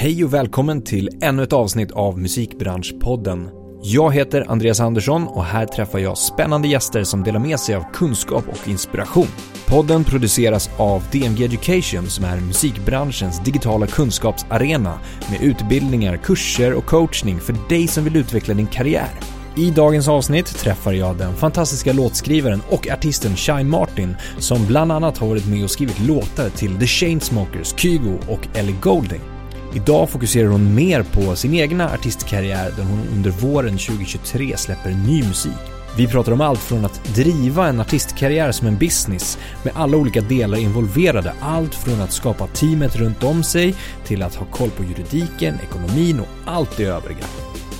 Hej och välkommen till ännu ett avsnitt av Musikbranschpodden. Jag heter Andreas Andersson och här träffar jag spännande gäster som delar med sig av kunskap och inspiration. Podden produceras av DMG Education som är musikbranschens digitala kunskapsarena med utbildningar, kurser och coachning för dig som vill utveckla din karriär. I dagens avsnitt träffar jag den fantastiska låtskrivaren och artisten Shai Martin som bland annat har varit med och skrivit låtar till The Chainsmokers, Kygo och Ellie Goulding. Idag fokuserar hon mer på sin egna artistkarriär där hon under våren 2023 släpper ny musik. Vi pratar om allt från att driva en artistkarriär som en business med alla olika delar involverade. Allt från att skapa teamet runt om sig till att ha koll på juridiken, ekonomin och allt det övriga.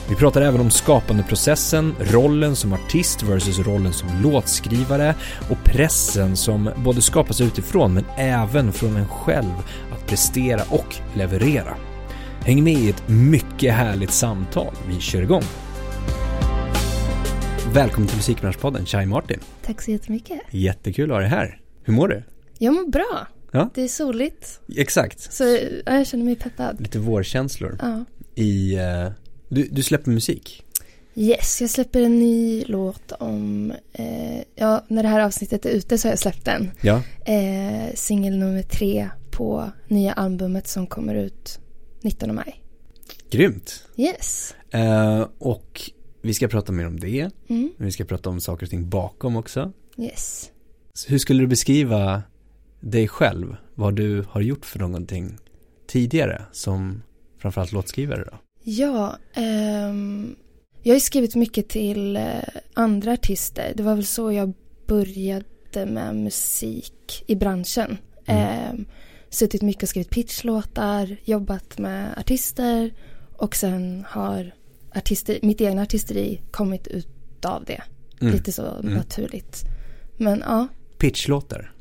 Vi pratar även om skapandeprocessen, rollen som artist versus rollen som låtskrivare och pressen som både skapas utifrån men även från en själv att prestera och leverera. Häng med i ett mycket härligt samtal. Vi kör igång. Välkommen till Musikbranschpodden, Chai Martin. Tack så jättemycket. Jättekul att ha dig här. Hur mår du? Jag mår bra. Ja. Det är soligt. Exakt. Så ja, jag känner mig peppad. Lite vårkänslor. Ja. I, eh, du, du släpper musik. Yes, jag släpper en ny låt om, eh, ja, när det här avsnittet är ute så har jag släppt den. Ja. Eh, Singel nummer tre på nya albumet som kommer ut 19 maj. Grymt. Yes. Eh, och vi ska prata mer om det. Mm. Vi ska prata om saker och ting bakom också. Yes. Så hur skulle du beskriva dig själv? Vad du har gjort för någonting tidigare som framförallt låtskrivare då? Ja, ehm, jag har skrivit mycket till eh, andra artister. Det var väl så jag började med musik i branschen. Ehm, suttit mycket och skrivit pitchlåtar, jobbat med artister och sen har artister, mitt egna artisteri kommit ut av det. Mm. Lite så naturligt. Men ja, Pitchlåtar.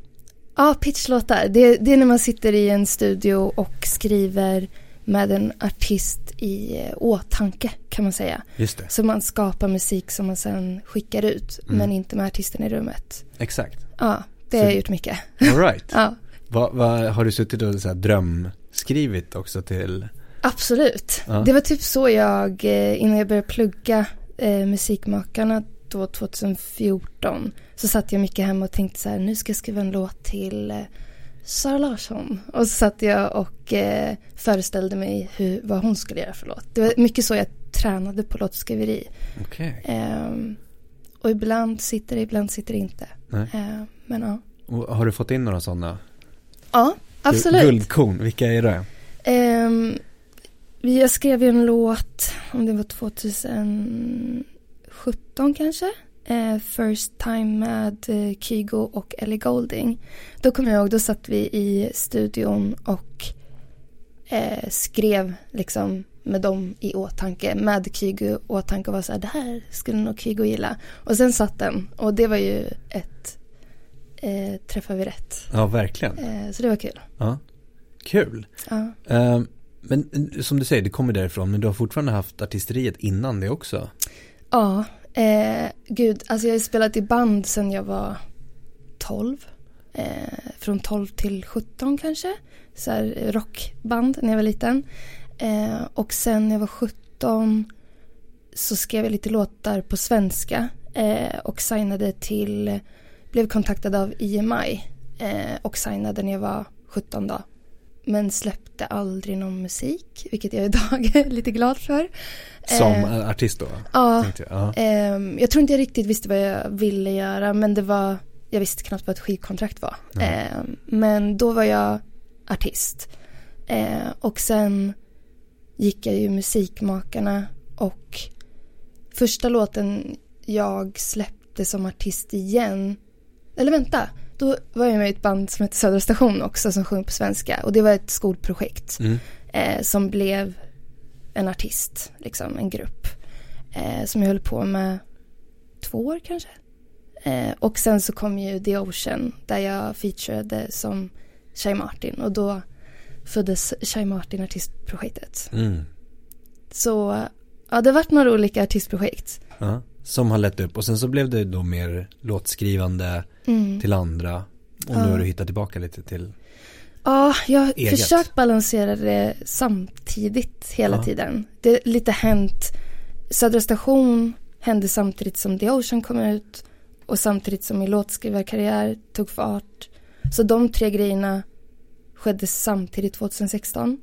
Ja, pitchlåtar. Det, det är när man sitter i en studio och skriver med en artist i åtanke kan man säga. Just det. Så man skapar musik som man sen skickar ut Mm. men inte med artisten i rummet. Exakt. Ja, det Så- har jag gjort mycket. All right. Ja, vad, vad, har du suttit och så här drömskrivit också till? absolut. Ja. Det var typ så jag, eh, innan jag började plugga eh, Musikmakarna då 2014 så satt jag mycket hemma och tänkte så här, nu ska jag skriva en låt till eh, Sara Larsson. Och så satt jag och eh, föreställde mig hur, vad hon skulle göra för låt. Det var mycket så jag tränade på låtskriveri. Okej. Ehm, och ibland sitter det, ibland sitter det inte. Ehm, men ja. Och har du fått in några sådana? Ja, absolut. Guldkorn, vilka är det? Vi- jag skrev ju en låt, om det var 2017 kanske. Eh, First time med eh, Kygo och Ellie Goulding. Då kommer jag ihåg, då satt vi i studion och eh, skrev liksom med dem i åtanke, med Kygo i åtanke och var så här, det här skulle nog Kygo gilla. Och sen satt den och det var ju ett, eh, träffade vi rätt. Ja, verkligen. Eh, så det var kul. Ja. Kul. Ja. Eh, men eh, som du säger, det kommer därifrån, men du har fortfarande haft artisteriet innan det också. Ja, eh, gud, alltså jag har spelat i band sedan jag var 12. Eh, från 12 till 17 kanske. Så här rockband när jag var liten. Eh, och sen när jag var 17 så skrev jag lite låtar på svenska. Eh, och signade till, blev kontaktad av IMI. Eh, och signade när jag var 17 då. Men släppte aldrig någon musik, vilket jag idag är lite glad för. Som Eh, artist då? Ja, jag. Ja. Ehm, jag tror inte jag riktigt visste vad jag ville göra men det var, jag visste knappt vad ett skivkontrakt var. Ehm, men då var jag artist. Ehm, och sen gick jag ju Musikmakarna och första låten jag släppte som artist igen, eller vänta, då var jag med i ett band som heter Södra Station också som sjunger på svenska och det var ett skolprojekt Mm. eh, som blev en artist, liksom en grupp. Eh, som jag höll på med två år kanske. Eh, och sen så kom ju The Ocean där jag featurade som Shai Martin och då föddes Shai Martin artistprojektet. Mm. Så ja, det har varit några olika artistprojekt. Ja. Som har lett upp och sen så blev det då mer låtskrivande Mm. till andra och Ja. nu har du hittat tillbaka lite till Ja, jag har Eget. försökt balansera det samtidigt hela Ja. tiden. Det har lite hänt. Södra station hände samtidigt som The Ocean kom ut och samtidigt som min låtskrivarkarriär tog fart. Så de tre grejerna skedde samtidigt 2016.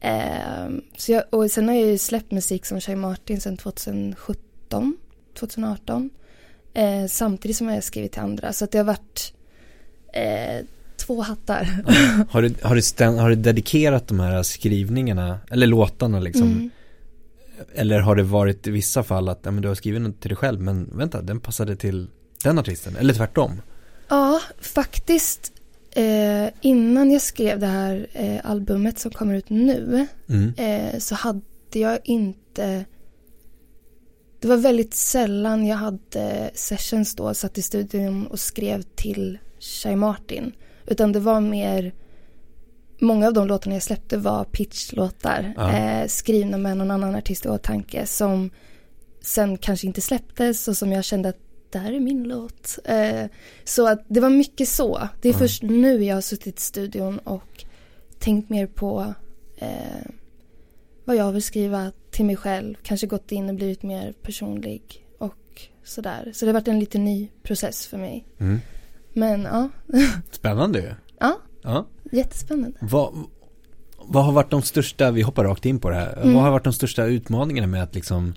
Ehm, så jag, och sen har jag ju släppt musik som Shai Martin sedan 2017, 2018. Eh, samtidigt som jag har skrivit till andra. Så att det har varit eh, två hattar. Har du, har, du stäm, har du dedikerat de här skrivningarna, eller låtarna liksom? Mm. Eller har det varit i vissa fall att ja, men du har skrivit något till dig själv men vänta, den passade till den artisten, eller tvärtom? Ja, faktiskt eh, innan jag skrev det här eh, albumet som kommer ut nu Mm. eh, så hade jag inte det var väldigt sällan jag hade sessions då, satt i studion och skrev till Shai Martin. Utan det var mer, många av de låtarna jag släppte var pitchlåtar. Ja. Eh, skrivna med någon annan artist i åtanke som sen kanske inte släpptes och som jag kände att det här är min låt. Eh, så att det var mycket så. Det är Ja. först nu jag har suttit i studion och tänkt mer på eh, vad jag vill skriva till mig själv. Kanske gått in och blivit mer personlig och sådär. Så det har varit en lite ny process för mig. Mm. Men ja, Spännande ju. ja Ja. jättespännande. Vad, vad har varit de största, vi hoppar rakt in på det här, Mm. vad har varit de största utmaningarna med att liksom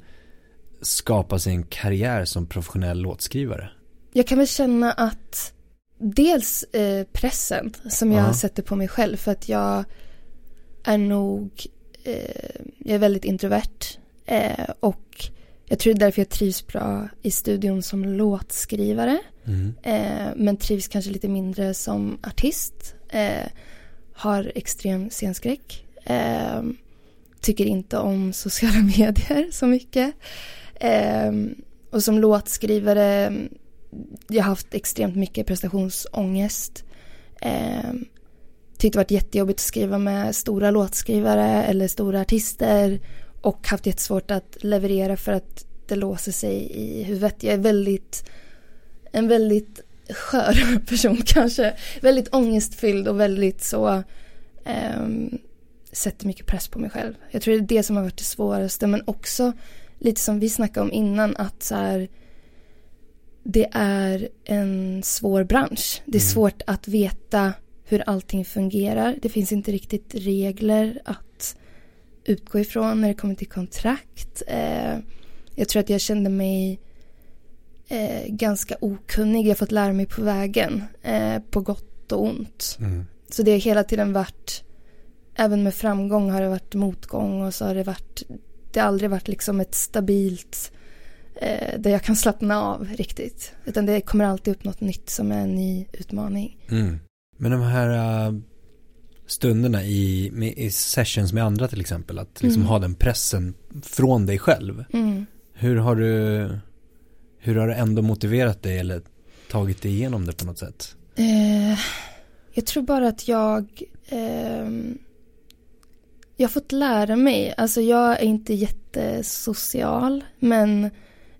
skapa sig en karriär som professionell låtskrivare? Jag kan väl känna att dels eh, pressen som jag Ja. sätter på mig själv för att jag är nog, eh, jag är väldigt introvert eh, och jag tror det är därför jag trivs bra i studion som låtskrivare Mm. eh, men trivs kanske lite mindre som artist. Eh, har extrem scenskräck. Eh, tycker inte om sociala medier så mycket. Eh, och som låtskrivare, jag har haft extremt mycket prestationsångest. Eh, tyckte det varit jättejobbigt att skriva med stora låtskrivare eller stora artister och haft jättesvårt att leverera för att det låser sig i huvudet. Jag är väldigt, en väldigt skör person kanske. Väldigt ångestfylld och väldigt så ehm, sätter mycket press på mig själv. Jag tror det är det som har varit det svåraste men också lite som vi snackade om innan att så här det är en svår bransch. Det är Mm. svårt att veta hur allting fungerar. Det finns inte riktigt regler att utgå ifrån när det kommer till kontrakt. Eh, jag tror att jag kände mig eh, ganska okunnig. Jag har fått lära mig på vägen. Eh, på gott och ont. Mm. Så det har hela tiden varit, även med framgång har det varit motgång och så har det varit, det har aldrig varit liksom ett stabilt där jag kan slappna av riktigt. Utan det kommer alltid upp något nytt som är en ny utmaning. Mm. Men de här äh, stunderna i, med, i sessions med andra till exempel, att liksom Mm. ha den pressen från dig själv. Mm. Hur har du, hur har du ändå motiverat dig eller tagit dig igenom det på något sätt? Eh, jag tror bara att jag ehm, jag har fått lära mig, alltså jag är inte jättesocial men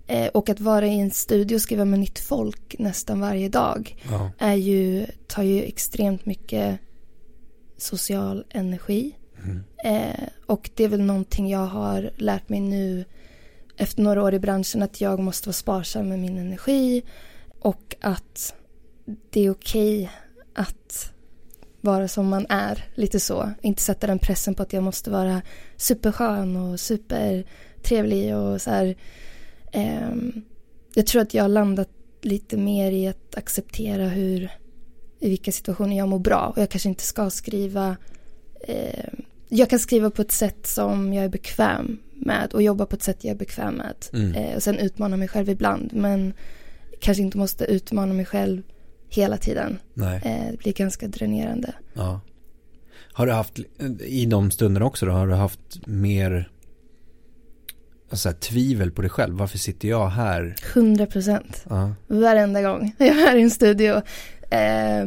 eh, och att vara i en studio och skriva med nytt folk nästan varje dag Ja. är ju, tar ju extremt mycket social energi. Mm. Eh, och det är väl någonting jag har lärt mig nu efter några år i branschen att jag måste vara sparsam med min energi och att det är okej att vara som man är, lite så. Inte sätta den pressen på att jag måste vara superskön och supertrevlig och så här. Ehm, jag tror att jag har landat lite mer i att acceptera hur, i vilka situationer jag mår bra och jag kanske inte ska skriva eh, jag kan skriva på ett sätt som jag är bekväm med och jobba på ett sätt jag är bekväm med. Mm. Eh, och sen utmana mig själv ibland men kanske inte måste utmana mig själv hela tiden. Eh, det blir ganska dränerande. Ja. Har du haft, i de stunderna också då, har du haft mer alltså, här, tvivel på dig själv? Varför sitter jag här? 100 procent. Ja. Varenda gång jag är i en studio. Eh,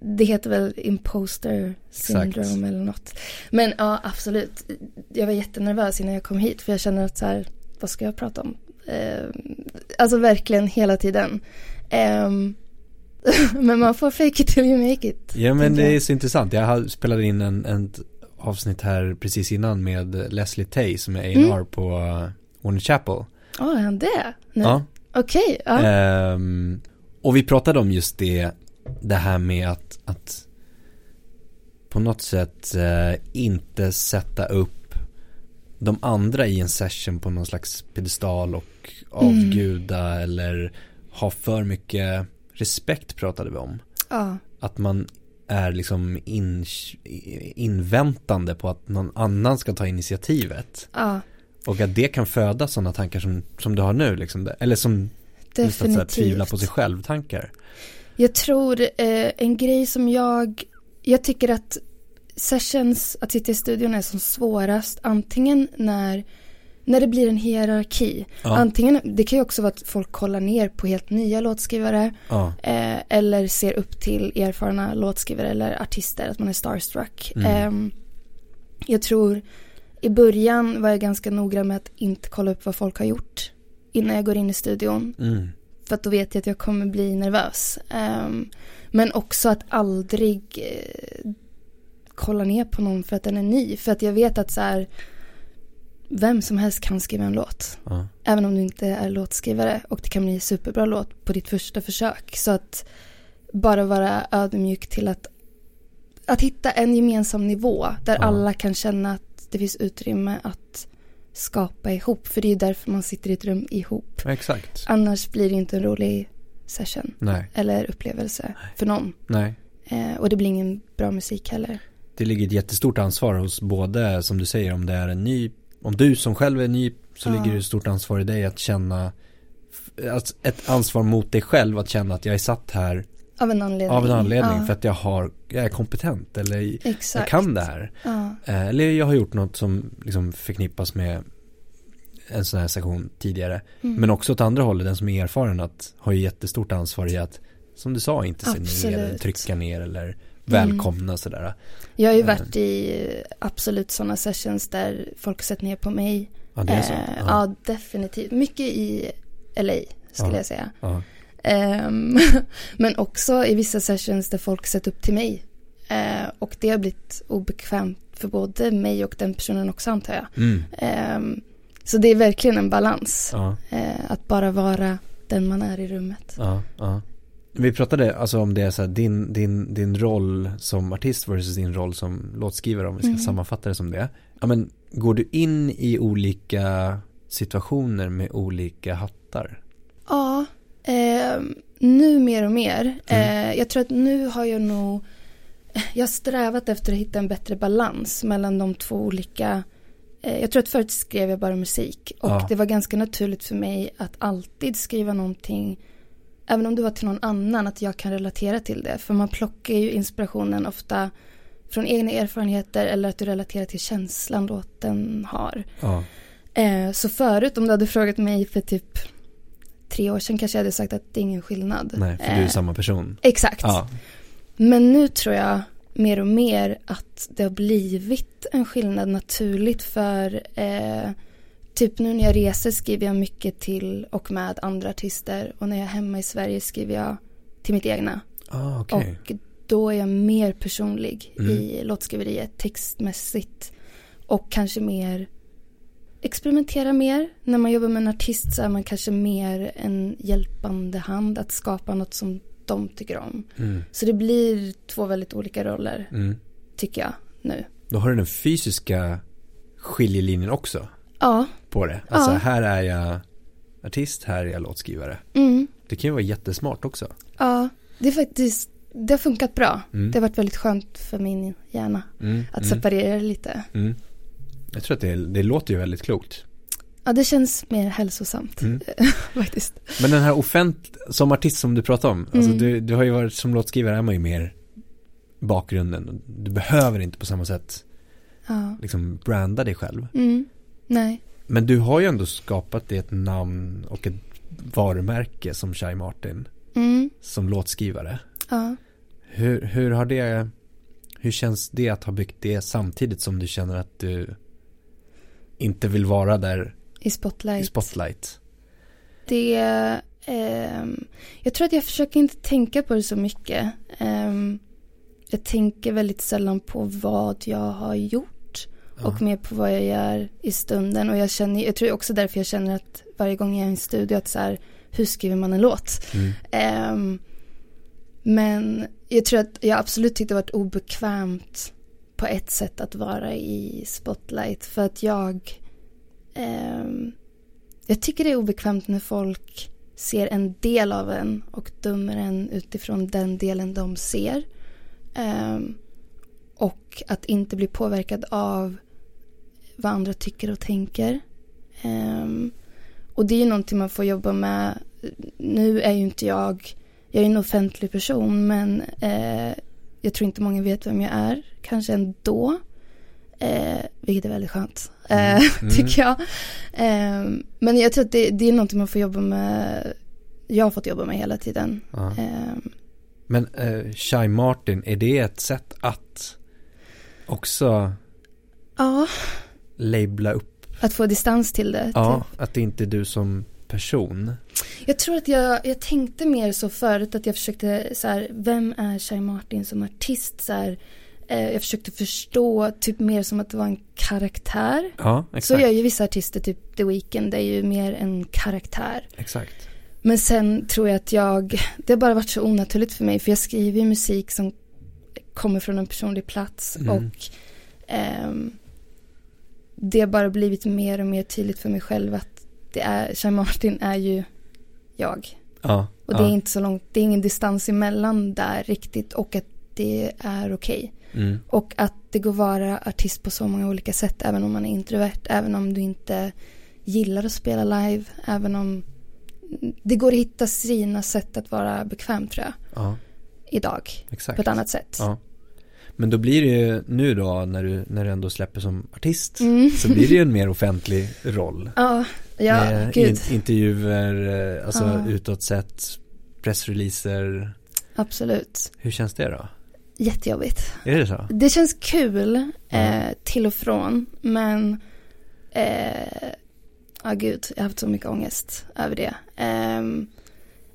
det heter väl imposter syndrome Exakt. eller något. Men ja, absolut. Jag var jättenervös innan jag kom hit för jag känner att så här, vad ska jag prata om? Eh, alltså verkligen hela tiden. Eh, men man får fake it till you make it. Ja men det jag. är så intressant. Jag spelade in en, en avsnitt här precis innan med Leslie Tay som är A&R Mm. på uh, Warner Chapel. Ja, är han det? Nu? Ja. Okej, ja. Ehm, och vi pratade om just det, det här med att, att på något sätt eh, inte sätta upp de andra i en session på någon slags pedestal och avguda eller ha för mycket respekt pratade vi om. ja. Att man är liksom in, inväntande på att någon annan ska ta initiativet. ja. Och att det kan föda sådana tankar som, som du har nu liksom. Eller som just att tvivla på sig Definitivt. själv tankar. Jag tror eh, en grej som jag, jag tycker att sessions, att sitta i studion är som svårast antingen när, när det blir en hierarki. Ja. Antingen, det kan ju också vara att folk kollar ner på helt nya låtskrivare Ja, eh, eller ser upp till erfarna låtskrivare eller artister, att man är starstruck. Mm. Ehm, jag tror i början var jag ganska noggrann med att inte kolla upp vad folk har gjort innan jag går in i studion. mm. För att då vet jag att jag kommer bli nervös. Ehm, men också att aldrig eh, kolla ner på någon för att den är ny. För att jag vet att så här, vem som helst kan skriva en låt. ja, Även om du inte är låtskrivare. Och det kan bli en superbra låt på ditt första försök. Så att bara vara ödmjuk till att, att hitta en gemensam nivå. Där Ja. alla kan känna att det finns utrymme att skapa ihop. För det är ju därför man sitter i ett rum ihop. Exakt. Annars blir det inte en rolig session Nej, eller upplevelse för någon. nej. Eh, och det blir ingen bra musik heller. Det ligger ett jättestort ansvar hos både, som du säger, om det är en ny, om du som själv är ny så ligger det ett stort ansvar i dig att känna, alltså ett ansvar mot dig själv att känna att jag är satt här Av en anledning. av en anledning Ja, för att jag har, jag är kompetent eller Exakt. jag kan det här. Ja, Eh, Eller jag har gjort något som liksom förknippas med en sån här session tidigare. mm. Men också åt andra hållet, den som är erfaren att har ju jättestort ansvar i att, som du sa, inte se ner eller trycka ner eller välkomna sådär. Jag har ju Eh. varit i absolut sådana sessions där folk har sett ner på mig. Ja, det är så. Eh, Ja. ja. definitivt. Mycket i LA skulle Ja. jag säga. Ja. Ehm, men också i vissa sessions där folk sett upp till mig. Eh, och det har blivit obekvämt för både mig och den personen också antar jag. Mm. Ehm, så det är verkligen en balans. Eh, att bara vara den man är i rummet. ja. Vi pratade alltså om det, så här, din, din, din roll som artist versus din roll som låtskrivare, om vi ska Mm. sammanfatta det som det. Ja, men går du in i olika situationer med olika hattar? Ja, eh, nu mer och mer. Mm. Eh, jag tror att nu har jag nog, jag har strävat efter att hitta en bättre balans mellan de två olika eh, jag tror att förut skrev jag bara musik och Ja. det var ganska naturligt för mig att alltid skriva någonting även om det var till någon annan att jag kan relatera till det för man plockar ju inspirationen ofta från egna erfarenheter eller att du relaterar till känslan låten har. Ja, Eh, så förut om du hade frågat mig för typ tre år sedan kanske jag hade sagt att det är ingen skillnad. nej, för du är Eh, samma person. Exakt. Ja, Men nu tror jag mer och mer att det har blivit en skillnad naturligt för eh, typ nu när jag reser skriver jag mycket till och med andra artister och när jag är hemma i Sverige skriver jag till mitt egna. ah, okej. Och då är jag mer personlig Mm. i låtskriveriet textmässigt. Och kanske mer experimentera mer. När man jobbar med en artist så är man kanske mer en hjälpande hand att skapa något som de tycker om. Mm, Så det blir två väldigt olika roller mm. tycker jag nu. Då har du den fysiska skiljelinjen också Ja, på det. Alltså Ja. här är jag artist, här är jag låtskrivare. mm, Det kan ju vara jättesmart också. ja. Det är faktiskt, det har funkat bra. Mm. Det har varit väldigt skönt för min hjärna Mm, att mm, separera det lite. mm. Jag tror att det, det låter ju väldigt klokt. Ja, det känns mer hälsosamt Mm. faktiskt. Men den här offent som artist som du pratar om, alltså Mm. du, du har ju varit som låtskrivare är man ju mer bakgrunden. Du behöver inte på samma sätt Ja. liksom branda dig själv. Mm. Nej. Men du har ju ändå skapat dig ett namn och ett varumärke som Shai Martin Mm. som låtskrivare. Ja. Hur, hur har det, hur känns det att ha byggt det samtidigt som du känner att du inte vill vara där I Spotlight. i spotlight? Det ehm, jag tror att jag försöker inte tänka på det så mycket. Ehm, jag tänker väldigt sällan på vad jag har gjort Ja. och mer på vad jag gör i stunden. Och jag känner, jag tror också därför jag känner att varje gång jag är i en studio att så här, hur skriver man en låt? Mm. Ehm, men jag tror att jag absolut tyckte det varit obekvämt på ett sätt att vara i spotlight. För att jag, ehm, jag tycker det är obekvämt när folk ser en del av en och dömer en utifrån den delen de ser. Ehm, och att inte bli påverkad av vad andra tycker och tänker. Ehm, och det är ju någonting man får jobba med. Nu är ju inte jag, jag är en offentlig person men eh, jag tror inte många vet vem jag är. Kanske ändå. Eh, vilket är väldigt skönt. Eh, Mm. tycker jag. Eh, men jag tror att det, det är någonting man får jobba med. Jag har fått jobba med hela tiden. Eh, Men eh, Shy Martin, är det ett sätt att också ja, labla upp? att få distans till det. Ja, att det inte är du som person. Jag tror att jag, jag tänkte mer så förut att jag försökte så här, vem är Shai Martin som artist? Så här, eh, jag försökte förstå typ mer som att det var en karaktär. Ja, Så exakt. gör ju vissa artister, typ The Weeknd, det är ju mer en karaktär. Exakt. Men sen tror jag att jag, det har bara varit så onaturligt för mig för jag skriver ju musik som kommer från en personlig plats Mm. och ehm, det har bara blivit mer och mer tydligt för mig själv att det är, Shai Martin är ju jag. Ja. Och ja. det är inte så långt, det är ingen distans emellan där riktigt och att det är okej. Mm. Och att det går att vara artist på så många olika sätt även om man är introvert, även om du inte gillar att spela live, även om det går att hitta sina sätt att vara bekväm tror jag, Ja, idag. exakt. På ett annat sätt. Men då blir det ju nu då när du, när du ändå släpper som artist Mm. så blir det ju en mer offentlig roll. Ja, ja, med gud. in, intervjuer, eh, alltså Ja. utåt sett, pressreleaser. Absolut. Hur känns det då? Jättejobbigt. Är det så? Det känns kul Ja. eh, till och från, men eh, ja gud, jag har haft så mycket ångest över det. Ehm,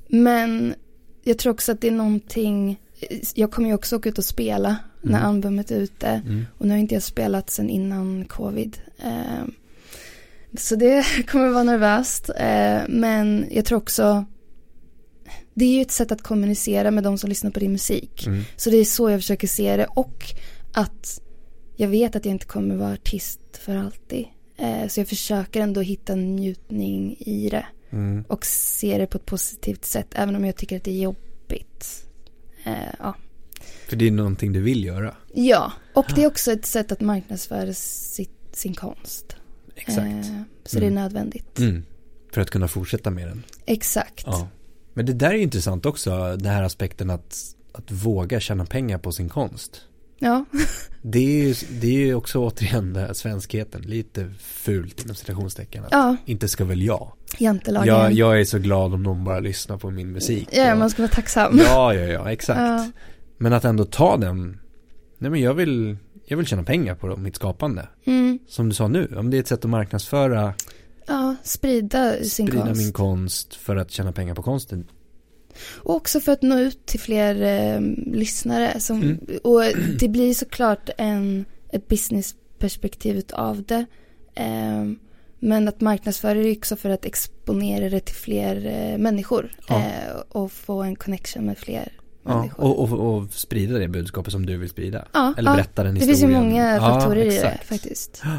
men jag tror också att det är någonting, jag kommer ju också åka ut och spela när Mm. albumet är ute Mm. och nu har inte jag spelat sedan innan covid. Ehm, så det kommer vara nervöst, eh, men jag tror också det är ju ett sätt att kommunicera med de som lyssnar på din musik. Mm. Så det är så jag försöker se det och att jag vet att jag inte kommer vara artist för alltid. Eh, så jag försöker ändå hitta njutning i det Mm. och se det på ett positivt sätt även om jag tycker att det är jobbigt. Eh, ja. För det är någonting du vill göra. ja, och det är också ett sätt att marknadsföra sitt, sin konst. Exakt. Eh, så det är Mm. nödvändigt. Mm. För att kunna fortsätta med den. Exakt. Ja. Men det där är intressant också, den här aspekten att, att våga tjäna pengar på sin konst. Ja. Det är ju, det är ju också återigen den här svenskheten, lite fult inom citationstecken. Ja, Inte ska väl jag. jantelagen. jag. Jag är så glad om någon bara lyssnar på min musik. ja, Och- man ska vara tacksam. ja, ja, ja, exakt. Ja. Men att ändå ta den, nej men jag vill, jag vill tjäna pengar på mitt skapande. Mm. Som du sa nu, om det är ett sätt att marknadsföra, ja, sprida sin sprida konst. min konst för att tjäna pengar på konsten. Och också för att nå ut till fler eh, lyssnare. Som, Mm. Och det blir såklart en, ett businessperspektiv av det. Eh, men att marknadsföra det är också för att exponera det till fler eh, människor. Ja. Eh, och få en connection med fler Ja, och, och, och sprida det budskapet som du vill sprida. ja, Eller ja. berätta den Det historien. finns ju många Ja, faktorer i det faktiskt.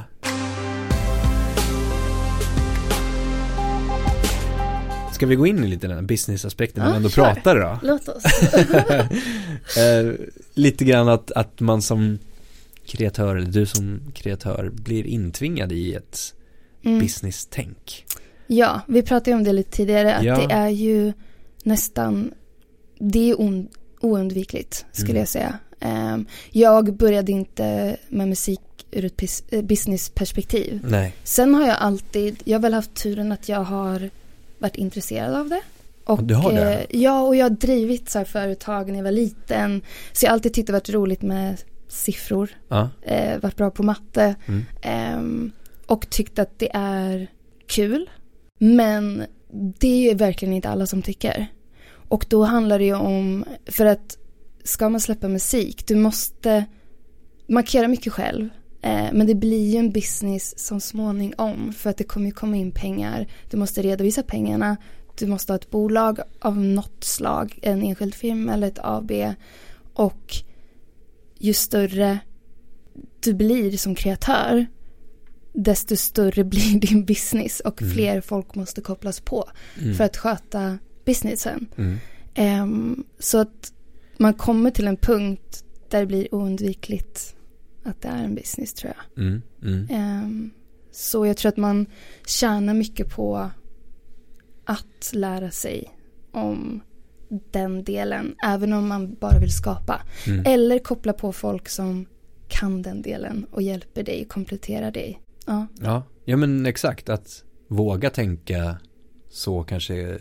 Ska vi gå in i lite den här businessaspekten när Ja, vi ändå kör. pratar då? Låt oss. eh, lite grann att, att man som kreatör, eller du som kreatör, blir intvingad i ett Mm. business-tänk. Ja, vi pratade ju om det lite tidigare. Att Ja. det är ju nästan, det är oundvikligt skulle Mm. jag säga. Ehm, jag började inte med musik ur ett eh, businessperspektiv. Nej. Sen har jag alltid, jag har väl haft turen att jag har varit intresserad av det. Och, du har det? eh, ja, och jag har drivit så här företag när jag var liten. Så jag har alltid tyckt det varit roligt med siffror. Ja. Eh, varit bra på matte. Mm. Ehm, och tyckt att det är kul. Men det är ju verkligen inte alla som tycker. Och då handlar det ju om, för att ska man släppa musik, du måste markera mycket själv. Eh, men det blir ju en business som småningom för att det kommer ju komma in pengar. Du måste redovisa pengarna. Du måste ha ett bolag av något slag, en enskild firma eller ett AB. Och ju större du blir som kreatör desto större blir din business och mm. fler folk måste kopplas på mm. för att sköta businessen. Mm. Um, så att man kommer till en punkt där det blir oundvikligt att det är en business tror jag. Um, så jag tror att man tjänar mycket på att lära sig om den delen, även om man bara vill skapa. Mm. Eller koppla på folk som kan den delen och hjälper dig, kompletterar dig. Ja. ja, ja men exakt att våga tänka så kanske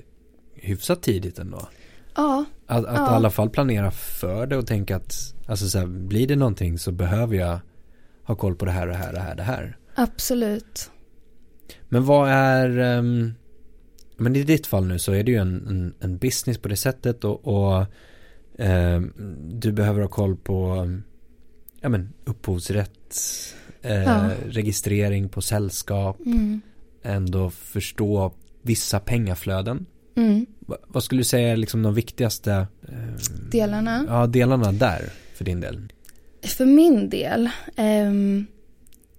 hyfsat tidigt ändå. Ja. Att, att ja. i alla fall planera för det och tänka att alltså så här, blir det någonting så behöver jag ha koll på det här och det här och det här, det här. Absolut. Men vad är, um, men i ditt fall nu så är det ju en, en, en business på det sättet och, och um, du behöver ha koll på ja, men, upphovsrätt, eh, ja. registrering på sällskap, mm. ändå förstå vissa pengaflöden. Mm. vad skulle du säga är liksom de viktigaste eh, delarna? Ja, delarna där för din del. För min del, eh,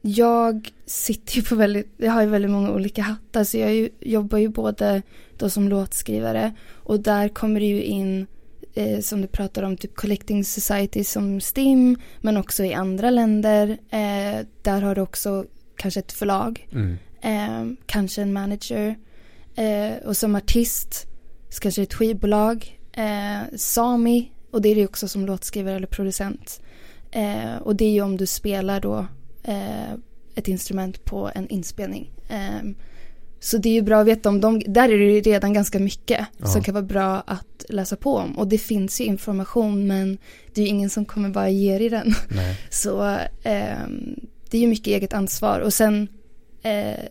jag sitter ju på väldigt, jag har ju väldigt många olika hattar så jag ju, jobbar ju både då som låtskrivare och där kommer det ju in eh, som du pratar om, typ collecting society som STIM, men också i andra länder. Eh, där har du också kanske ett förlag, mm. eh, kanske en manager. Eh, och som artist, så kanske ett skivbolag, eh, Sami, och det är det också som låtskrivare eller producent. Eh, och det är ju om du spelar då ett instrument på en inspelning. Så det är ju bra att veta om dem, där är det ju redan ganska mycket ja. som kan vara bra att läsa på om. Och det finns ju information men det är ju ingen som kommer bara ge dig den. Så eh, det är ju mycket eget ansvar. Och sen eh,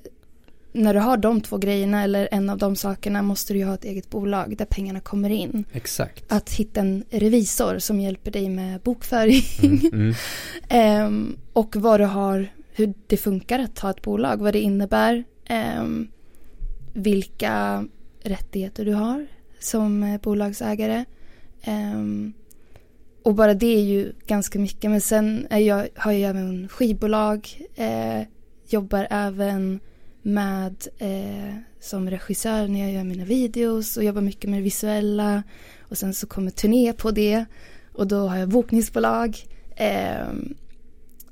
när du har de två grejerna eller en av de sakerna måste du ju ha ett eget bolag där pengarna kommer in. Exakt. Att hitta en revisor som hjälper dig med bokföring. Mm, mm. eh, och vad du har, hur det funkar att ha ett bolag, vad det innebär. Um, vilka rättigheter du har som eh, bolagsägare. Um, och bara det är ju ganska mycket. Men sen är jag, har jag även skivbolag. Eh, jobbar även med eh, som regissör när jag gör mina videos och jobbar mycket med det visuella. Och sen så kommer turné på det. Och då har jag bokningsbolag. Eh,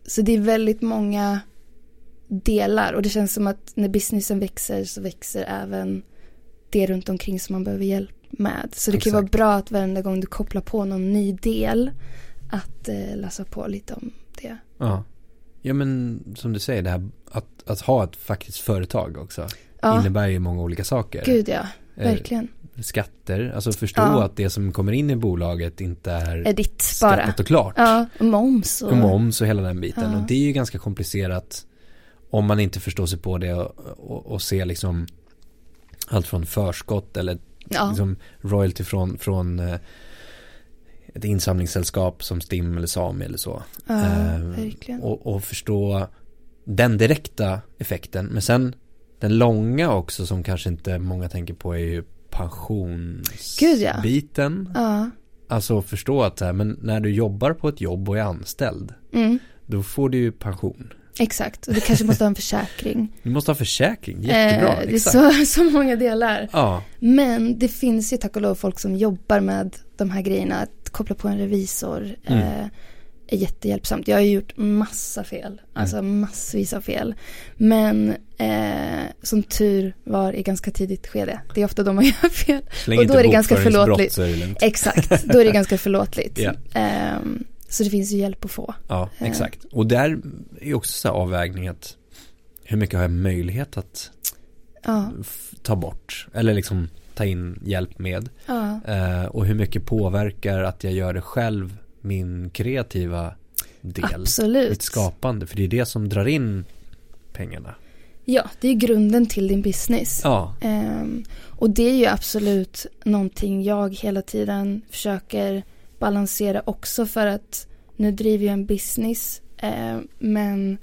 så det är väldigt många delar och det känns som att när businessen växer så växer även det runt omkring som man behöver hjälp med. Så det Exakt. kan vara bra att varenda gång du kopplar på någon ny del att eh, läsa på lite om det. Ja. Ja men som du säger det här att, att ha ett faktiskt företag också ja. innebär ju många olika saker. Gud ja, eh, verkligen. Eh, skatter, alltså förstå ja. att det som kommer in i bolaget inte är, är ditt bara. och klart. Ja, och moms. Och, och moms och hela den biten. Ja. Och det är ju ganska komplicerat om man inte förstår sig på det och, och, och ser liksom allt från förskott eller ja. liksom royalty från, från eh, ett insamlingssällskap som STIM eller SAMI eller så. Ja, eh, och, och, förstå den direkta effekten. Men sen den långa också som kanske inte många tänker på är ju pensionsbiten. Ja. ja. Alltså förstå att men när du jobbar på ett jobb och är anställd mm. då får du ju pension. Exakt, och du kanske måste ha en försäkring. Du måste ha försäkring, jättebra. Eh, det är så, så många delar. Ja. Men det finns ju tack och lov folk som jobbar med de här grejerna. Att koppla på en revisor mm. eh, är jättehjälpsamt. Jag har gjort massa fel, alltså mm. massvis av fel. Men eh, som tur var i ganska tidigt skede. Det är ofta då man gör fel. Släng och då är det ganska förlåtligt. Exakt, då är det ganska förlåtligt. yeah. eh, så det finns ju hjälp att få. Ja, eh. exakt. Och där är också så här avvägning att hur mycket har jag möjlighet att ja. ta bort eller liksom ta in hjälp med. Ja. Eh, och hur mycket påverkar att jag gör det själv min kreativa del. Absolut. Mitt skapande. För det är det som drar in pengarna. Ja, det är grunden till din business. Ja. Ehm, och det är ju absolut någonting jag hela tiden försöker balansera också för att nu driver jag en business eh, men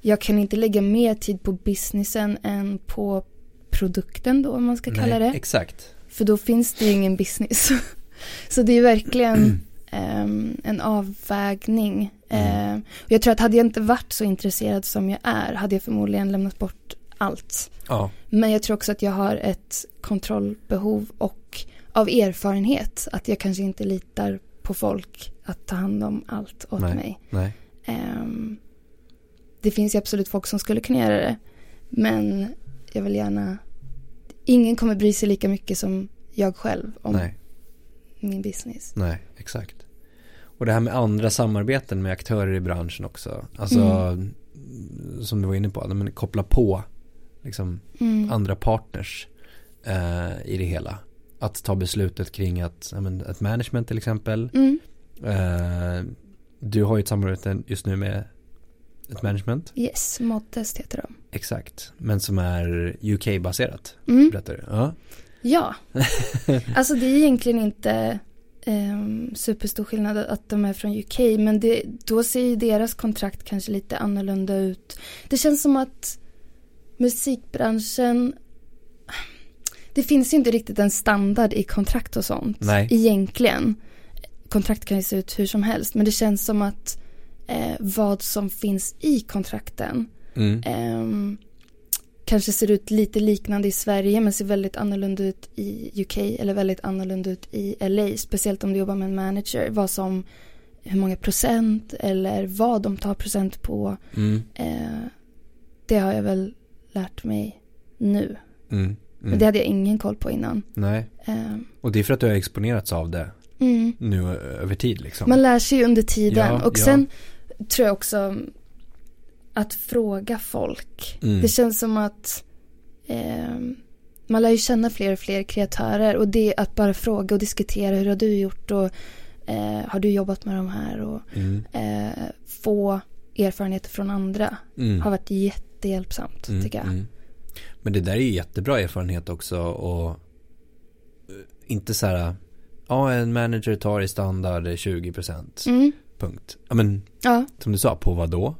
jag kan inte lägga mer tid på businessen än på produkten då om man ska kalla Nej, det. exakt. För då finns det ju ingen business. Så det är verkligen ehm, en avvägning. Mm. Eh, och jag tror att hade jag inte varit så intresserad som jag är hade jag förmodligen lämnat bort allt. Ja. Men jag tror också att jag har ett kontrollbehov och av erfarenhet att jag kanske inte litar på folk att ta hand om allt åt Nej. mig. Nej. Ehm, det finns ju absolut folk som skulle kunna göra det. Men jag vill gärna, ingen kommer bry sig lika mycket som jag själv om Nej. min business. Nej, exakt. Och det här med andra samarbeten med aktörer i branschen också. Alltså, Mm. som du var inne på, men koppla på liksom Mm. andra partners eh, i det hela. Att ta beslutet kring att, men, ett management till exempel. Mm. Eh, du har ju ett samarbete just nu med ett management. Yes, modtest heter de. Exakt. Men som är UK-baserat. Mm. Berättar du? Ja. Ja, alltså det är egentligen inte um, superstor skillnad att de är från UK men det, då ser ju deras kontrakt kanske lite annorlunda ut. Det känns som att musikbranschen det finns ju inte riktigt en standard i kontrakt och sånt Nej. egentligen. Kontrakt kan ju se ut hur som helst men det känns som att eh, vad som finns i kontrakten Mm. Ehm, kanske ser ut lite liknande i Sverige men ser väldigt annorlunda ut i UK eller väldigt annorlunda ut i LA. Speciellt om du jobbar med en manager. Vad som, hur många procent eller vad de tar procent på. Mm. Eh, det har jag väl lärt mig nu. Mm. Mm. Men det hade jag ingen koll på innan. Nej. Ehm, Och det är för att du har exponerats av det mm. nu över tid liksom. Man lär sig ju under tiden. Ja, och ja. Tror jag också att fråga folk. Mm. Det känns som att ehm, man lär ju känna fler och fler kreatörer. Och det att bara fråga och diskutera hur har du gjort och eh, har du jobbat med de här och Mm. eh, få erfarenheter från andra Mm. har varit jättehjälpsamt Mm, tycker jag. mm. Men det där är ju jättebra erfarenhet också och eh, inte så här, ja en manager tar i standard 20% Mm. Punkt. Ja men Ja, som du sa, på vad då?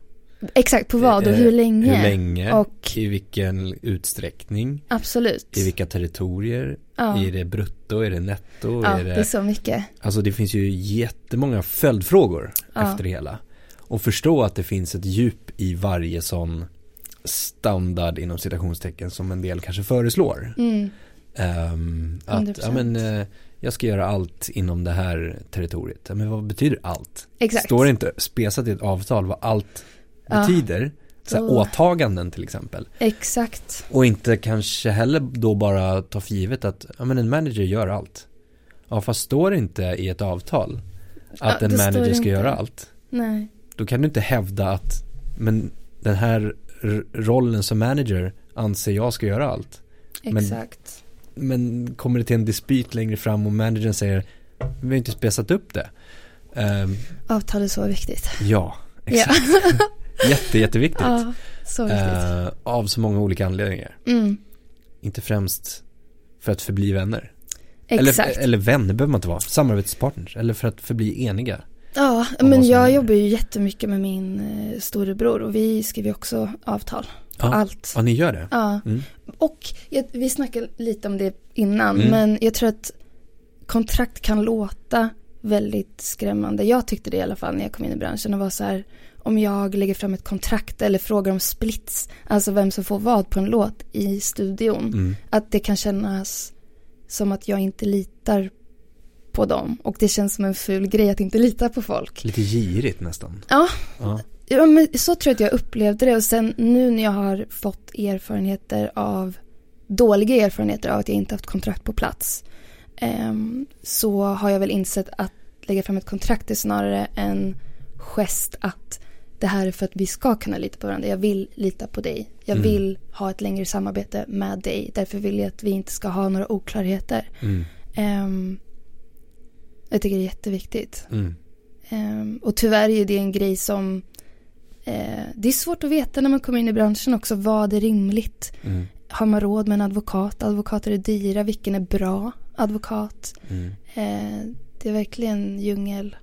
exakt. På vad och Eh, hur länge? Hur länge? Och I vilken utsträckning? absolut. I vilka territorier? Ja, Är det brutto? Är det netto? ja är det det... är så mycket. Alltså det finns ju jättemånga följdfrågor Ja. efter det hela. Och förstå att det finns ett djup i varje sån standard inom citationstecken som en del kanske föreslår. Mm. Ehm, att, 100%. ja men jag ska göra allt inom det här territoriet. Men vad betyder allt? Exakt. Står det inte spesat i ett avtal vad allt Ja. betyder? Så här, Oh. åtaganden till exempel. Exakt. Och inte kanske heller då bara ta för givet att ja, men en manager gör allt. Ja fast står det inte i ett avtal att Ja, en manager ska göra allt. Nej. Då kan du inte hävda att men den här rollen som manager anser jag ska göra allt. Exakt. Men kommer det till en dispyt längre fram och managern säger vi har inte spesat upp det. Ehm, Avtal är så viktigt. ja, exakt. Jätte, jätteviktigt. Ja, så viktigt. Eh, av så många olika anledningar. Mm, Inte främst för att förbli vänner. exakt. Eller, eller vänner behöver man inte vara. Samarbetspartners. Eller för att förbli eniga. Ja, men jag händer. jobbar ju jättemycket med min eh, storebror och vi skriver också avtal på Ja. allt. Ja, ni gör det? Ja, Mm. och jag, vi snackade lite om det innan, Mm. men jag tror att kontrakt kan låta väldigt skrämmande. Jag tyckte det i alla fall när jag kom in i branschen och var så här, om jag lägger fram ett kontrakt eller frågar om splits, alltså vem som får vad på en låt i studion, Mm. att det kan kännas som att jag inte litar på dem. Och det känns som en ful grej att inte lita på folk. Lite girigt nästan. Ja, Ja. ja men så tror jag att jag upplevde det. Och sen nu när jag har fått erfarenheter av, dåliga erfarenheter av att jag inte haft kontrakt på plats. ehm, så har jag väl insett att lägga fram ett kontrakt är snarare en gest att det här är för att vi ska kunna lita på varandra. Jag vill lita på dig. Jag Mm. vill ha ett längre samarbete med dig. Därför vill jag att vi inte ska ha några oklarheter. Mm. Ehm, jag tycker det är jätteviktigt. Mm. Ehm, och tyvärr är det en grej som Eh, det är svårt att veta när man kommer in i branschen också vad är rimligt. Mm. Har man råd med en advokat? Advokater är dyra, vilken är bra advokat? Mm. Eh, det är verkligen djungel.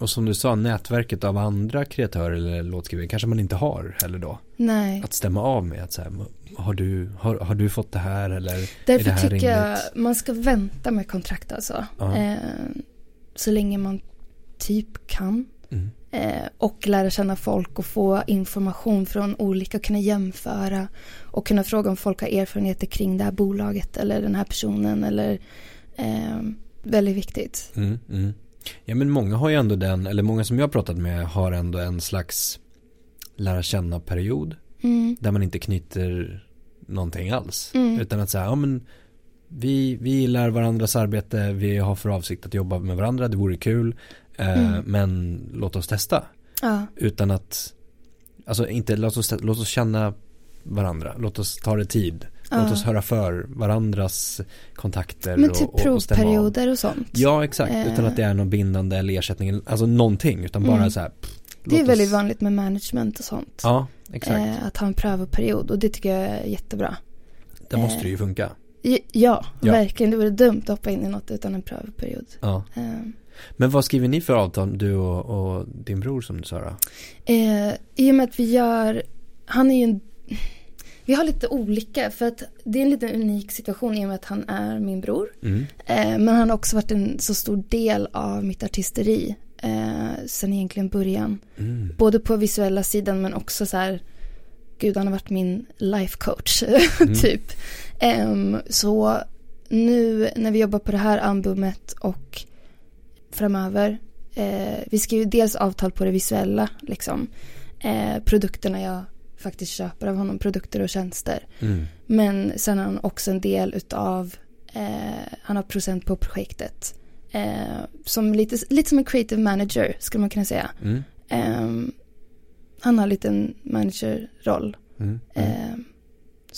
Och som du sa, nätverket av andra kreatörer eller låtskrivare kanske man inte har heller då. Nej. Att stämma av med att så här, har du, har, har du fått det här eller är Därför det här tycker rimligt? jag man ska vänta med kontrakt alltså. Ja. Eh, så länge man typ kan. Mm. Eh, och lära känna folk och få information från olika och kunna jämföra. Och kunna fråga om folk har erfarenheter kring det här bolaget eller den här personen eller eh, väldigt viktigt. Mm, mm. Ja men många har ju ändå den, eller många som jag har pratat med har ändå en slags lära känna period. Mm. Där man inte knyter någonting alls. Mm. Utan att säga, ja men vi, vi gillar varandras arbete, vi har för avsikt att jobba med varandra, det vore kul. Eh, Mm. Men låt oss testa. Ja, Utan att, alltså inte låt oss, låt oss känna varandra, låt oss ta det tid. Låt ja. oss höra för varandras kontakter Men typ och, och, och provperioder och sånt. Ja exakt, Eh. utan att det är någon bindande eller ersättning, alltså någonting, utan bara Mm. så här. pff, det är låt väldigt oss- vanligt med management och sånt. Ja, exakt. Eh, att ha en prövoperiod och det tycker jag är jättebra. det måste eh. ju funka. Ja, Ja. verkligen. Det vore dumt att hoppa in i något utan en prövoperiod. Ja. Eh, Men vad skriver ni för avtal, du och, och din bror som du sa då? Eh, I och med att vi gör, han är ju en, vi har lite olika för att det är en lite unik situation i och med att han är min bror. Mm. Eh, men han har också varit en så stor del av mitt artisteri eh, sen egentligen början. Mm. Både på visuella sidan men också så här, gud han har varit min life coach Mm. typ. Ehm, så nu när vi jobbar på det här albumet och framöver, eh, vi skriver dels avtal på det visuella, liksom. Eh, produkterna jag faktiskt köper av honom, produkter och tjänster. Mm. Men sen har han också en del utav, eh, han har procent på projektet. Eh, som lite, lite som en creative manager skulle man kunna säga. Mm. Ehm, han har lite en managerroll. Mm.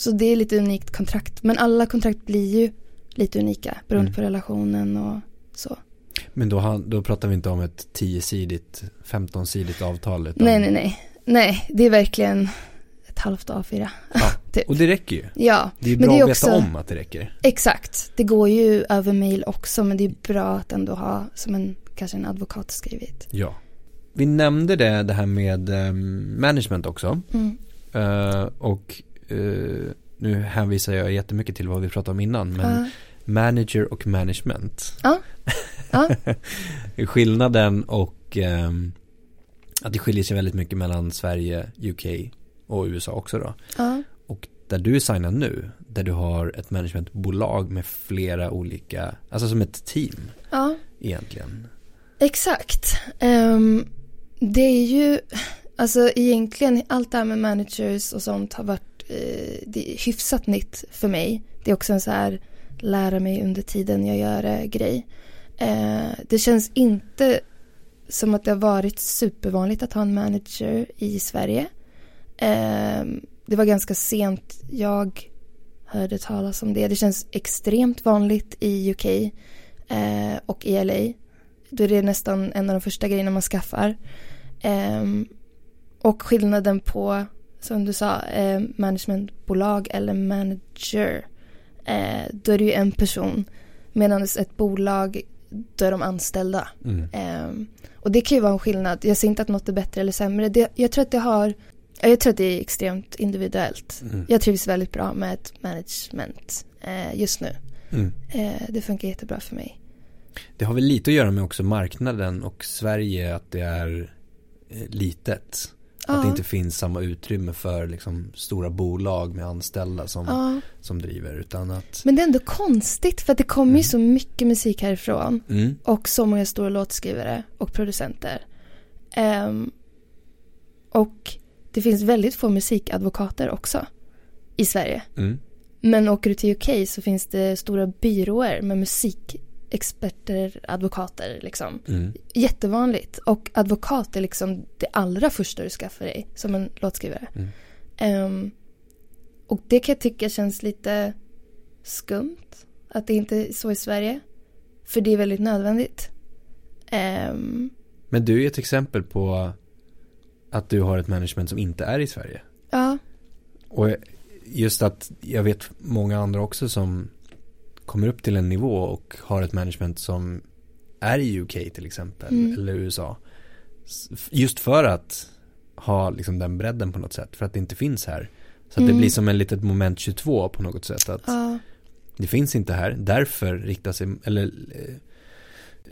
Så det är lite unikt kontrakt. Men alla kontrakt blir ju lite unika beroende Mm. på relationen och så. Men då, då pratar vi inte om ett 10-sidigt, 15-sidigt avtal. Utan, Nej, nej, nej. Nej, det är verkligen ett halvt A4. Ja. typ. Och det räcker ju. Ja, Det är Men bra det är att också- veta om att det räcker. exakt. Det går ju över mail också, men det är bra att ändå ha som en, kanske en advokat skrivit. Ja. Vi nämnde det, det här med ehm, management också. Mm. Eh, och eh, nu hänvisar jag jättemycket till vad vi pratade om innan. Men Ja. manager och management. Ja. Ja. Skillnaden och ehm, att det skiljer sig väldigt mycket mellan Sverige, UK och USA också då. ja. Och där du är signad nu, där du har ett managementbolag med flera olika, alltså som ett team ja. egentligen. Exakt. Ehm, det är ju, alltså egentligen allt det här med managers och sånt har varit eh, Eh, det är hyfsat nytt för mig. Det är också en så här lära mig under tiden jag gör det grej. Eh, det känns inte som att det har varit supervanligt att ha en manager i Sverige. Eh, det var ganska sent jag hörde talas om det. Det känns extremt vanligt i UK eh, och i LA. Då är det nästan en av de första grejerna man skaffar. Och skillnaden på, som du sa, eh, managementbolag eller manager. Eh, då är det ju en person. Medan ett bolag, då är de anställda. Mm. Ehm, och det kan ju vara en skillnad. Jag säger inte att något är bättre eller sämre. Det, jag tror att det har, ja, jag tror att det är extremt individuellt. Mm. Jag trivs väldigt bra med ett management eh, just nu. Mm. Eh, det funkar jättebra för mig. Det har väl lite att göra med också marknaden och Sverige att det är eh, litet. Att det inte finns samma utrymme för liksom stora bolag med anställda som, ja. som driver utan att Men det är ändå konstigt för att det kommer Mm. ju så mycket musik härifrån. mm, Och så många stora låtskrivare och producenter. Ehm, och det finns väldigt få musikadvokater också i Sverige. mm, Men åker du till UK så finns det stora byråer med musikexperter, advokater liksom. mm, Jättevanligt. Och advokat är liksom det allra första du skaffar dig som en låtskrivare. Mm. Ehm, och det kan jag tycka känns lite skumt. Att det inte är så i Sverige. För det är väldigt nödvändigt. Ehm, Men du är ett exempel på att du har ett management som inte är i Sverige. Ja. Och just att jag vet många andra också som kommer upp till en nivå och har ett management som är i UK till exempel Mm. eller USA. Just för att ha liksom den bredden på något sätt för att det inte finns här. Så att det Mm. blir som en litet moment 22 på något sätt att Ja. det finns inte här. Därför riktar sig, eller eh,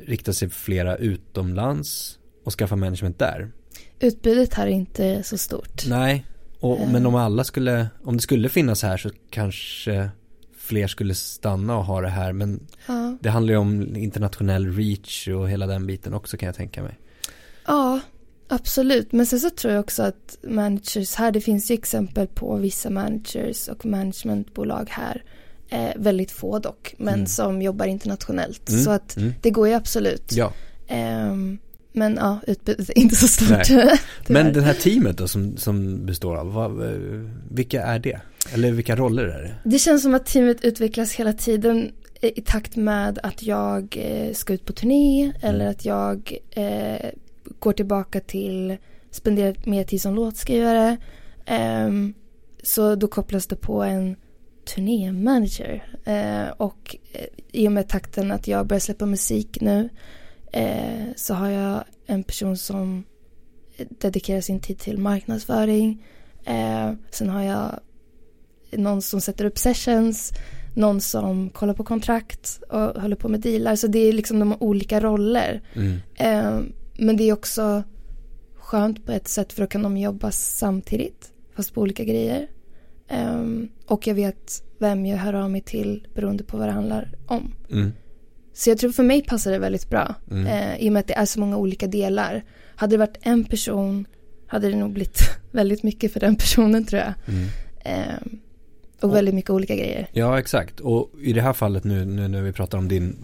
riktar sig flera utomlands och skaffar management där. Utbudet här är inte så stort. Nej, och, Eh. men om alla skulle, om det skulle finnas här så kanske fler skulle stanna och ha det här. Men Ja. det handlar ju om internationell reach och hela den biten också kan jag tänka mig. Ja, absolut. Men sen så tror jag också att managers här, det finns ju exempel på vissa managers och managementbolag här, eh, väldigt få dock, men Mm. som jobbar internationellt. Mm, Så att mm. det går ju absolut. Ja, Ehm, men ja, utbudet är inte så stort. Men det här teamet då som, som består av, vad, eh, vilka är det? Eller vilka roller är det? Det känns som att teamet utvecklas hela tiden i takt med att jag eh, ska ut på turné eller att jag eh, går tillbaka till spendera mer tid som låtskrivare. Ehm, så då kopplas det på en turnémanager. Eh, och eh, i och med takten att jag börjar släppa musik nu eh, så har jag en person som dedikerar sin tid till marknadsföring. Eh, sen har jag någon som sätter upp sessions, någon som kollar på kontrakt och håller på med dealar. Så det är liksom de olika roller. Mm. Eh, men det är också skönt på ett sätt för då kan de jobba samtidigt, fast på olika grejer. Eh, och jag vet vem jag hör av mig till beroende på vad det handlar om. Mm. Så jag tror för mig passar det väldigt bra. Mm. Eh, I och med att det är så många olika delar. Hade det varit en person hade det nog blivit väldigt mycket för den personen tror jag. Mm. Eh, och Och- väldigt mycket olika grejer. Ja, exakt. Och i det här fallet nu, nu när vi pratar om din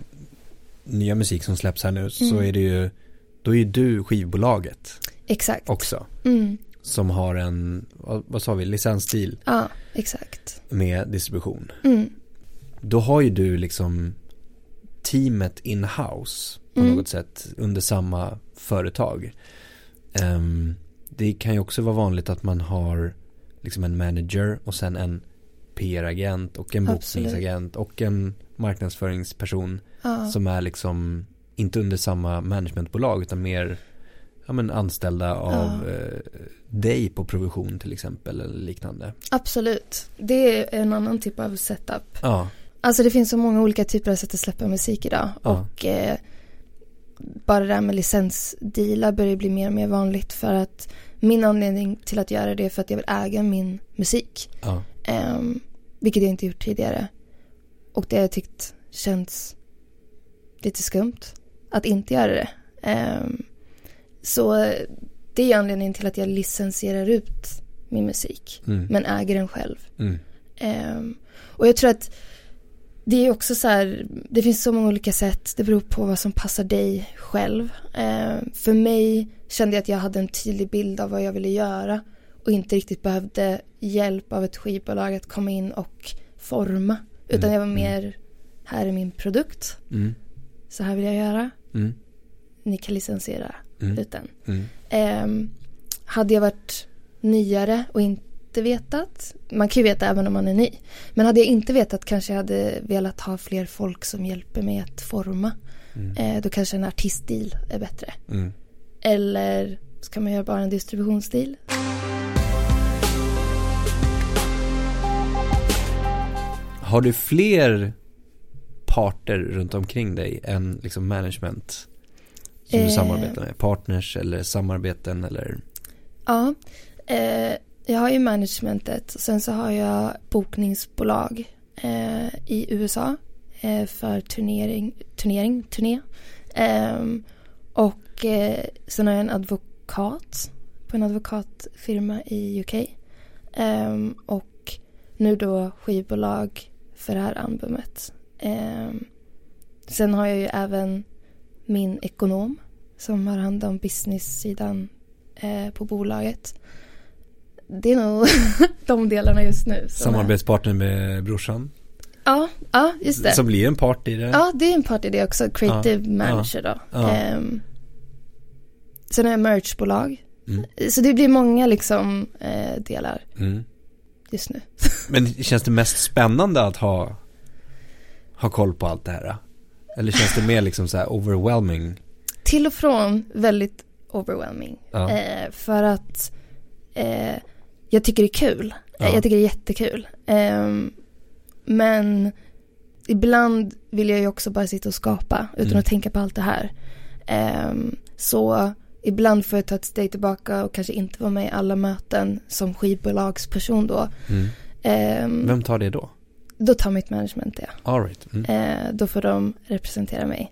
nya musik som släpps här nu så Mm. är det ju, då är ju du skivbolaget Exakt. också. Mm. Som har en, vad, vad sa vi, licensstil Ja, exakt. med distribution. Mm. Då har ju du liksom teamet in-house på Mm. något sätt under samma företag. Ehm, det kan ju också vara vanligt att man har liksom en manager och sen en PR-agent och en bokningsagent och en marknadsföringsperson Ja. som är liksom inte under samma managementbolag utan mer ja, men anställda av eh, dig på provision till exempel eller liknande. Absolut. Det är en annan typ av setup. Ja, Alltså det finns så många olika typer av sätt att släppa musik idag. Ja. Och eh, bara det där med licensdealar börjar bli mer och mer vanligt för att min anledning till att göra det är för att jag vill äga min musik. ja, Ehm, vilket jag inte gjort tidigare. Och det har jag tyckt känns lite skumt att inte göra det. Ehm, så det är anledningen till att jag licensierar ut min musik. mm, Men äger den själv. mm, Ehm, och jag tror att det är också så här, det finns så många olika sätt, det beror på vad som passar dig själv. Ehm, för mig kände jag att jag hade en tydlig bild av vad jag ville göra och inte riktigt behövde hjälp av ett skivbolag att komma in och forma. Utan Mm, jag var mm. mer, här är min produkt, mm, så här vill jag göra, mm, ni kan licensiera mm, ut den. Ehm, hade jag varit nyare och inte vetat, man kan ju veta även om man är ny, men hade jag inte vetat kanske jag hade velat ha fler folk som hjälper mig att forma. mm, Eh, då kanske en artistdeal är bättre. mm. Eller så kan man göra bara en distributionsdeal. Har du fler parter runt omkring dig än liksom management? Som du Eh. samarbetar med? Partners eller samarbeten eller? Ja, eh, jag har ju managementet. Sen så har jag bokningsbolag eh, i USA eh, för turnering, turnering, turné. Eh, och eh, sen har jag en advokat på en advokatfirma i UK. Ehm, och nu då skivbolag för det här albumet. Ehm, sen har jag ju även min ekonom som har hand om business-sidan eh, på bolaget. Det är nog de delarna just nu. Samarbetspartner med brorsan? Ja, ja, just det. Som blir en part i det? Ja, det är en part i det också. Creative Ja, manager då. ja. Ehm, sen har jag merchbolag Mm. Så det blir många liksom eh, delar Mm. just nu. Men känns det mest spännande att ha, ha koll på allt det här? Eller känns det mer liksom så här overwhelming? Till och från väldigt overwhelming. Ja. Eh, för att eh, jag tycker det är kul. Ja. Jag tycker det är jättekul. Ehm, men ibland vill jag ju också bara sitta och skapa utan Mm. att tänka på allt det här. Ehm, så ibland får jag ta ett steg tillbaka och kanske inte vara med i alla möten som skivbolagsperson då. Mm. Ehm, Vem tar det då? Då tar mitt management det. All right. Mm. Eh, då får de representera mig.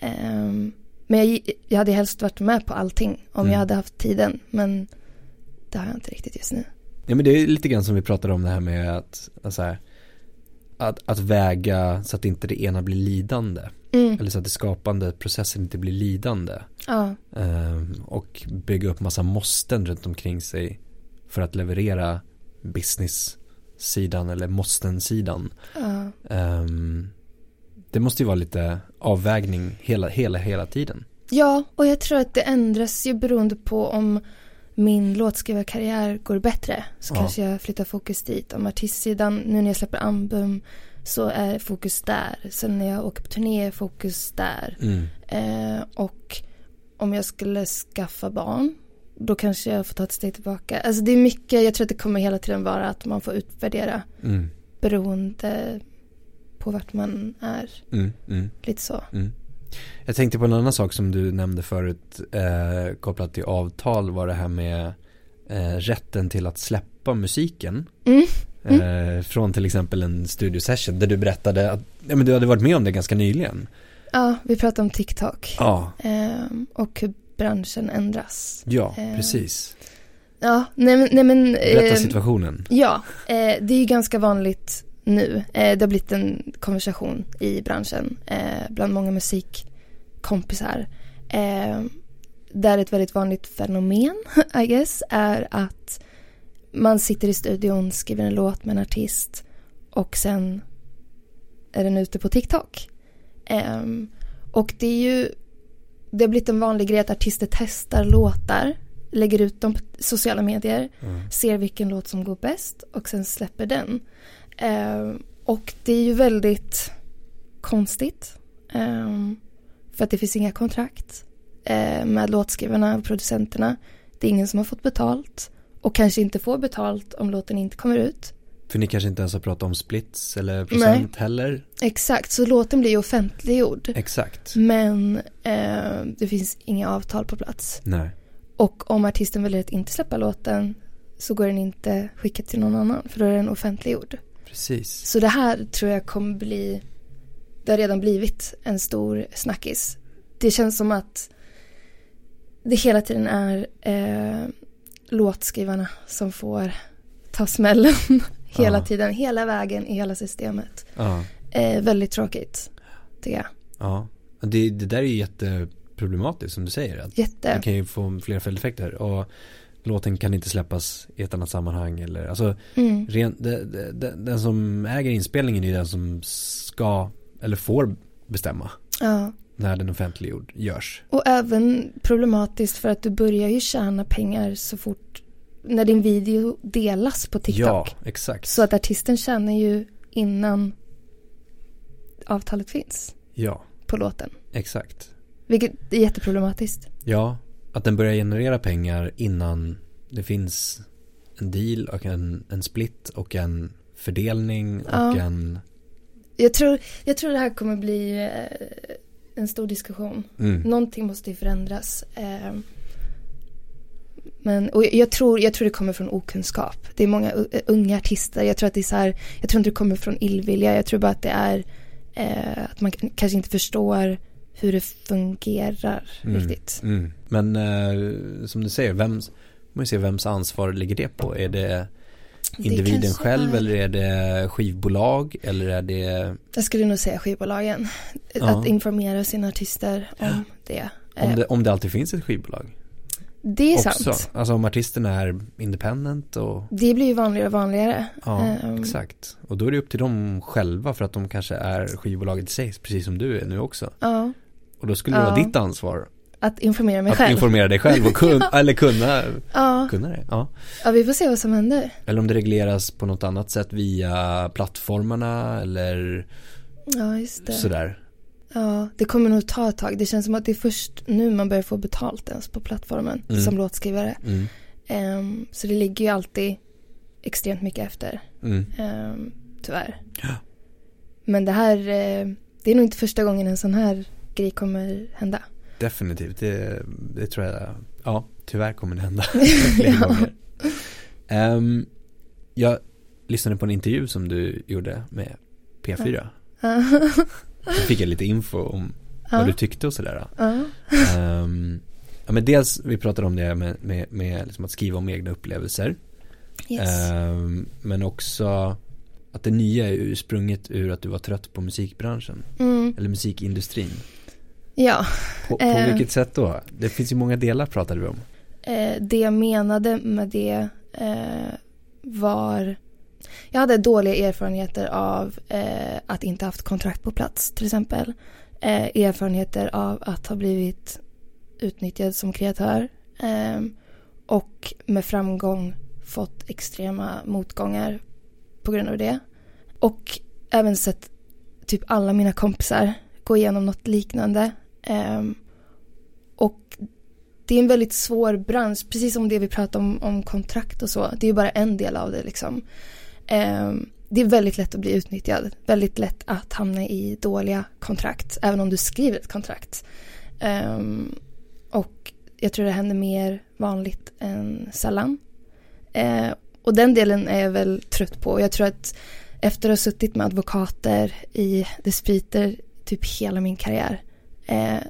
Ehm, men jag, jag hade helst varit med på allting om Mm. jag hade haft tiden. Men det har jag inte riktigt just nu. Ja men det är lite grann som vi pratade om det här med att, alltså här, att, att väga så att inte det ena blir lidande. Mm. Eller så att det skapande processen inte blir lidande. Ja, Ehm, och bygga upp massa måsten runt omkring sig för att leverera business-sidan eller måsten-sidan. ja, Ehm, det måste ju vara lite avvägning hela, hela, hela tiden. ja, och jag tror att det ändras ju beroende på om min låtskrivarkarriär går bättre. Så Ja. kanske jag flyttar fokus dit. Om artistsidan, nu när jag släpper album så är fokus där. Sen när jag åker på turné är fokus där. Mm. Eh, och om jag skulle skaffa barn, då kanske jag får ta ett steg tillbaka. Alltså det är mycket, jag tror att det kommer hela tiden vara att man får utvärdera Mm. beroende på vart man är. Mm. Mm. Lite så. Mm. Jag tänkte på en annan sak som du nämnde förut eh, kopplat till avtal var det här med eh, rätten till att släppa musiken. Mm. Eh, från till exempel en studiosession där du berättade att ja, men du hade varit med om det ganska nyligen. Ja, vi pratar om TikTok. Ja, Eh, och hur branschen ändras. ja Eh, precis. Ja, nej nej, men Berätta eh, situationen. Ja, eh, det är ju ganska vanligt nu. Eh, det har blivit en konversation i branschen eh, bland många musikkompisar. Eh, där ett väldigt vanligt fenomen, I guess, är att man sitter i studion, skriver en låt med en artist och sen är den ute på TikTok. Och det är ju, det har blivit en vanlig grej att artister testar låtar, lägger ut dem på sociala medier Mm. ser vilken låt som går bäst och sen släpper den. Eh, och det är ju väldigt konstigt. Eh, för att det finns inga kontrakt eh, med låtskrivarna och producenterna. Det är ingen som har fått betalt och kanske inte får betalt om låten inte kommer ut. För ni kanske inte ens har pratat om splits eller procent heller. Exakt, så låten blir ju offentliggjord. Exakt. Men eh, det finns inga avtal på plats. Nej. Och om artisten väljer att inte släppa låten så går den inte skicka till någon annan för då är den offentliggjord. Precis. Så det här tror jag kommer bli, det har redan blivit en stor snackis. Det känns som att det hela tiden är eh, låtskrivarna som får ta smällen hela Ja. tiden, hela vägen i hela systemet. Ja. Eh, väldigt tråkigt, tycker jag. Ja. Det, det där är ju jätteproblematiskt som du säger. Att Jätte. Det kan ju få flera följdeffekter och låten kan inte släppas i ett annat sammanhang eller alltså Mm. ren, det, det, det, den som äger inspelningen är den som ska eller får bestämma Ja. när den offentliggjord görs. Och även problematiskt för att du börjar ju tjäna pengar så fort när din video delas på TikTok. Ja, exakt. Så att artisten tjänar ju innan avtalet finns Ja, på låten. exakt. Vilket är jätteproblematiskt. Ja, att den börjar generera pengar innan det finns en deal och en, en split och en fördelning och Ja. en Jag tror, jag tror det här kommer bli eh, en stor diskussion. mm, Någonting måste ju förändras. Eh, men, och jag tror, jag tror det kommer från okunskap. Det är många u- unga artister. Jag tror att det är så här, jag tror inte det kommer från illvilja. Jag tror bara att det är eh, att man kanske inte förstår hur det fungerar Mm. riktigt. Mm. Men eh, som du säger, vems, man se vems ansvar ligger det på? Är det individen kanske själv är- eller är det skivbolag eller är det Jag skulle nog säga skivbolagen. Ja. Att informera sina artister om det. om Eh, det, om det alltid finns ett skivbolag? Det är också. sant. Alltså om artisten är independent och Det blir ju vanligare och vanligare. ja, Ehm, exakt. Och då är det upp till dem själva för att de kanske är skivbolaget i sig, precis som du är nu också. Ja, Och då skulle det Ja. vara ditt ansvar att informera mig att själv. informera dig själv och kun, eller kunna, Ja, kunna det. Ja. ja, vi får se vad som händer. Eller om det regleras på något annat sätt via plattformarna eller Ja, just det. sådär. Ja, det kommer nog ta ett tag. Det känns som att det är först nu man börjar få betalt ens på plattformen Mm. som låtskrivare. Mm. Ehm, så det ligger ju alltid extremt mycket efter, Mm. um, tyvärr. Ja. Men det här, eh, det är nog inte första gången en sån här grej kommer hända. Definitivt, det, det tror jag, ja, tyvärr kommer det hända Ja. Ehm, jag lyssnade på en intervju som du gjorde med P4. Ja. Fick jag lite info om Ja. vad du tyckte och sådär. Ja. Ehm, ja, men dels, vi pratade om det med, med, med liksom att skriva om egna upplevelser. Yes. Ehm, men också att det nya är sprunget ur att du var trött på musikbranschen. Mm. Eller musikindustrin. Ja, På, på Eh. vilket sätt då? Det finns ju många delar pratade vi om. eh, det jag menade med det eh, var jag hade dåliga erfarenheter av eh, att inte haft kontrakt på plats till exempel. Eh, erfarenheter av att ha blivit utnyttjad som kreatör. Eh, och med framgång fått extrema motgångar på grund av det. Och även sett typ alla mina kompisar gå igenom något liknande. Eh, och det är en väldigt svår bransch, precis som det vi pratade om, om kontrakt och så. Det är ju bara en del av det liksom. Ehm, det är väldigt lätt att bli utnyttjad. Väldigt lätt att hamna i dåliga kontrakt, även om du skriver ett kontrakt. Ehm, och jag tror det händer mer vanligt än sällan. Eh, och den delen är jag väl trött på. Jag tror att efter att ha suttit med advokater i dispyter typ hela min karriär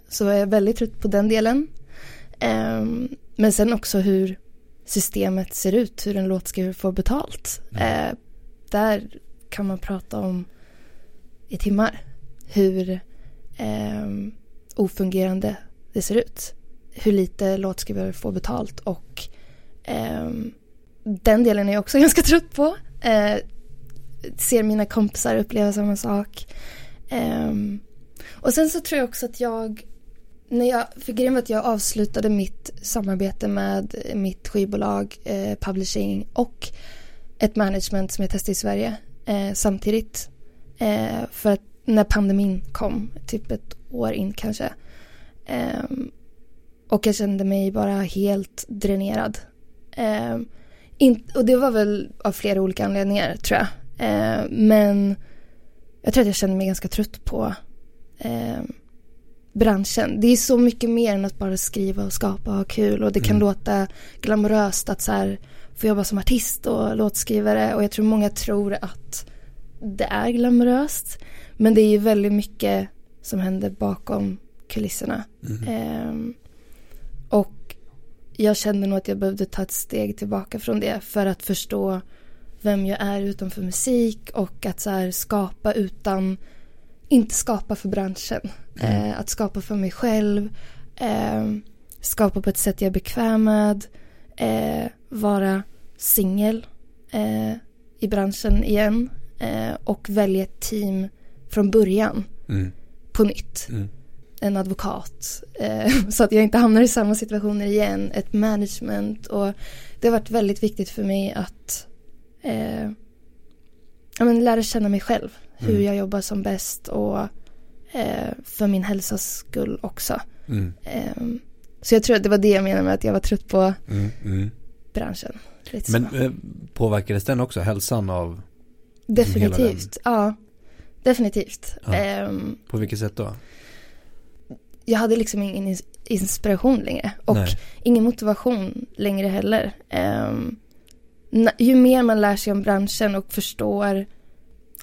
så är jag väldigt trött på den delen. Ehm, men sen också hur systemet ser ut, hur en låtskrivare får betalt. Eh, där kan man prata om i timmar. Hur eh, ofungerande det ser ut. Hur lite låtskrivare får betalt och eh, den delen är jag också ganska trött på. Eh, ser mina kompisar uppleva samma sak. Ehm, och sen så tror jag också att jag när jag, för grejen var att jag avslutade mitt samarbete med mitt skivbolag, eh, publishing och ett management som jag testade i Sverige eh, samtidigt. Eh, för att när pandemin kom, typ ett år in kanske. Ehm, och jag kände mig bara helt dränerad. Ehm, in, och det var väl av flera olika anledningar tror jag. Ehm, men jag tror att jag kände mig ganska trött på ehm, branschen. Det är så mycket mer än att bara skriva och skapa och ha kul och det kan Mm. låta glamoröst att så här få jobba som artist och låtskrivare och jag tror många tror att det är glamoröst men det är ju väldigt mycket som händer bakom kulisserna. Mhm. Ehm, och jag kände nog att jag behövde ta ett steg tillbaka från det för att förstå vem jag är utanför musik och att så här skapa utan, inte skapa för branschen. Mm. Eh, att skapa för mig själv, eh, skapa på ett sätt jag är bekväm med, eh, vara singel eh, i branschen igen eh, och välja ett team från början Mm. på nytt Mm. en advokat. Eh, så att jag inte hamnar i samma situationer igen. Ett management. Och det har varit väldigt viktigt för mig att eh, ja, men lära känna mig själv. Hur Mm. jag jobbar som bäst och eh, för min hälsas skull också. Mm. Så jag tror att det var det jag menade med att jag var trött på Mm. Mm. branschen. Lite Men eh, påverkades den också, hälsan av, Definitivt. Ja, definitivt. Ja. Ehm, på vilket sätt då? jag hade liksom ingen ins- inspiration längre. Och Nej. ingen motivation längre heller. Ehm, ju mer man lär sig om branschen och förstår